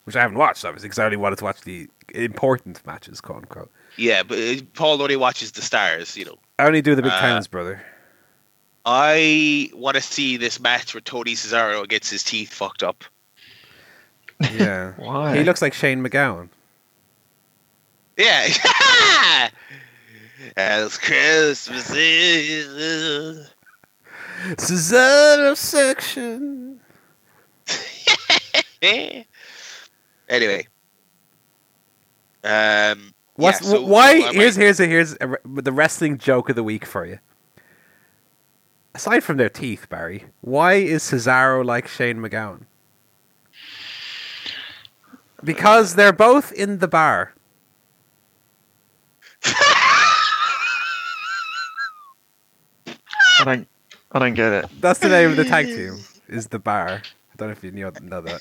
which I haven't watched obviously because I only wanted to watch the important matches, quote unquote. Yeah, but uh, Paul only watches the stars, you know. I only do the big Uh, brother. I want to see this match where Tony Cesaro gets his teeth fucked up. Yeah, Why? he looks like Shane MacGowan. Yeah. As Christmas is. Cesaro section. anyway. Um. What's yeah, so- why? so here's here's a, here's a, the wrestling joke of the week for you. Aside from their teeth, Barry, why is Cesaro like Shane MacGowan? Because they're both in the bar. I don't. I don't get it. That's the name of the tag team. Is the bar? I don't know if you knew know that.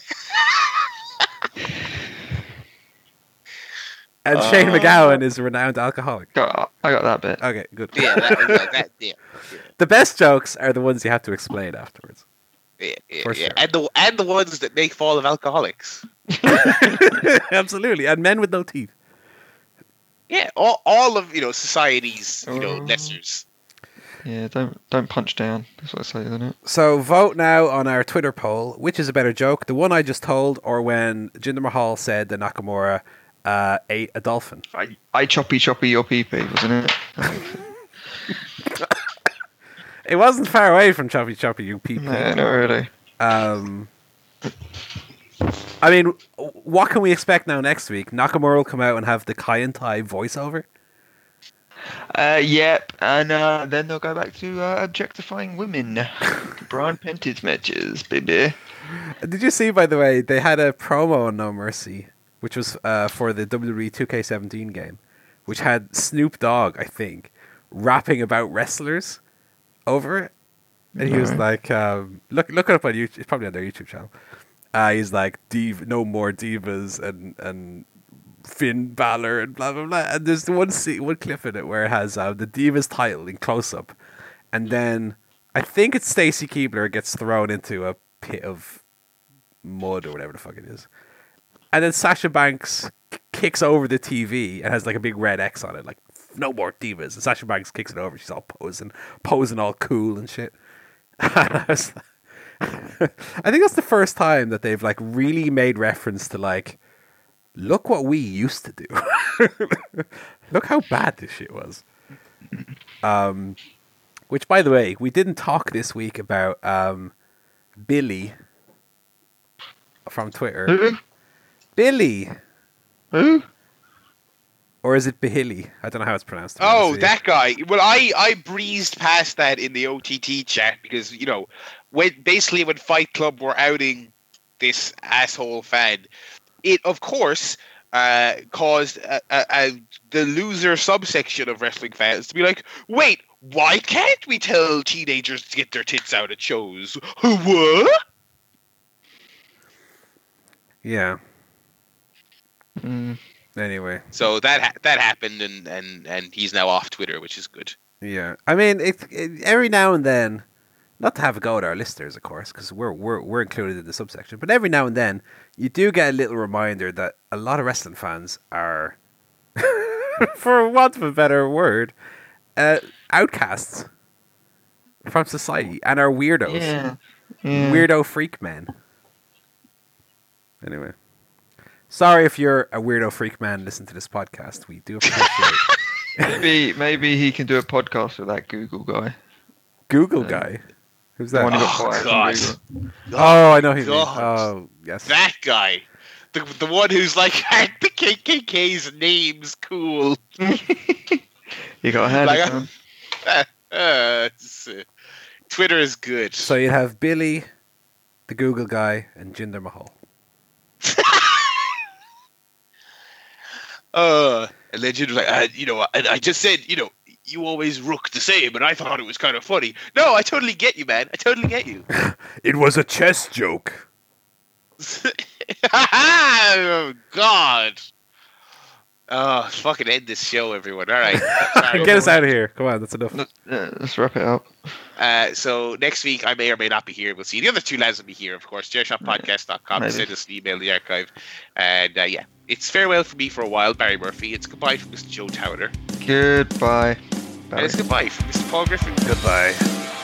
And Shane Uh. MacGowan is a renowned alcoholic. Got, I got that bit. Okay, good. yeah, that, yeah, that, yeah, The best jokes are the ones you have to explain afterwards. yeah, yeah, yeah. sure. and the and the ones that make Fall of Alcoholics. Absolutely, and men with no teeth. Yeah, all, all of you know society's you know Oh. lessers. Yeah, don't don't punch down. That's what I say, isn't it? So vote now on our Twitter poll. Which is a better joke, the one I just told, or when Jinder Mahal said that Nakamura uh, ate a dolphin? I, I choppy choppy your pee pee, wasn't it? It wasn't far away from Choppy Choppy, you people. no, not really. Um, I mean, what can we expect now next week? Nakamura will come out and have the Kai En Tai voiceover. Uh, yep, and uh, then they'll go back to uh, objectifying women. bra and panties matches, baby. Did you see, by the way, they had a promo on No Mercy, which was uh, for the WWE 2K17 game, which had Snoop Dogg, I think, rapping about wrestlers over it. And he was Alright. like, um, look, look it up on YouTube. It's probably on their YouTube channel. Uh, he's like, Div- no more divas and and Finn Balor and blah blah blah. And there's the one scene, one clip in it where it has uh, the divas title in close up, and then I think it's Stacy Keibler gets thrown into a pit of mud or whatever the fuck it is, and then Sasha Banks kicks over the TV and has like a big red X on it, like no more divas. And Sasha Banks kicks it over. She's all posing, posing all cool and shit. I think that's the first time that they've like really made reference to like, look what we used to do. look how bad this shit was. Um, which, by the way, we didn't talk this week about um, Billy from Twitter. Who? Billy, Who? or is it Bahili? I don't know how it's pronounced. Oh, that guy. Well, I I breezed past that in the OTT chat because you know when basically when Fight Club were outing this asshole fan, it of course uh, caused a, a, a, the loser subsection of wrestling fans to be like, wait, why can't we tell teenagers to get their tits out at shows? What? Yeah. Mm, Anyway, So that ha- that happened, and, and and he's now off Twitter, which is good. yeah. I mean, it, it, every now and then, not to have a go at our listeners, of course, because we're, we're we're included in the subsection. But every now and then, you do get a little reminder that a lot of wrestling fans are, for want of a better word, uh, outcasts from society and are weirdos, yeah. yeah. weirdo freak men. Anyway, sorry if you're a weirdo freak man. Listen to this podcast. We do appreciate Maybe maybe he can do a podcast with that Google guy. Google guy. Who's that? one who got Oh, caught God. Oh, I know his name. God. Oh, yes. That guy. The, the one who's like, the KKK's name's cool. You got a hand. Like, man. Uh, uh, Twitter is good. So you'd have Billy, the Google guy, and Jinder Mahal. Uh, and then Jim was like, uh, you know, and I just said, you know, you always rook the same, and I thought it was kind of funny. No, I totally get you, man. I totally get you. It was a chess joke. oh, God. Oh, fucking end this show, everyone. All right. Get us out of here. Come on, that's enough. Let- uh, let's wrap it up. Uh, so next week I may or may not be here. We'll see. The other two lads will be here, of course. ChairShotPodcast.com. Maybe. Send us an email in the archive. And uh, yeah, it's farewell for me for a while, Barry Murphy. It's goodbye from Mr. Joe Towner. Goodbye. It's goodbye from Mr. Paul Griffin. Goodbye.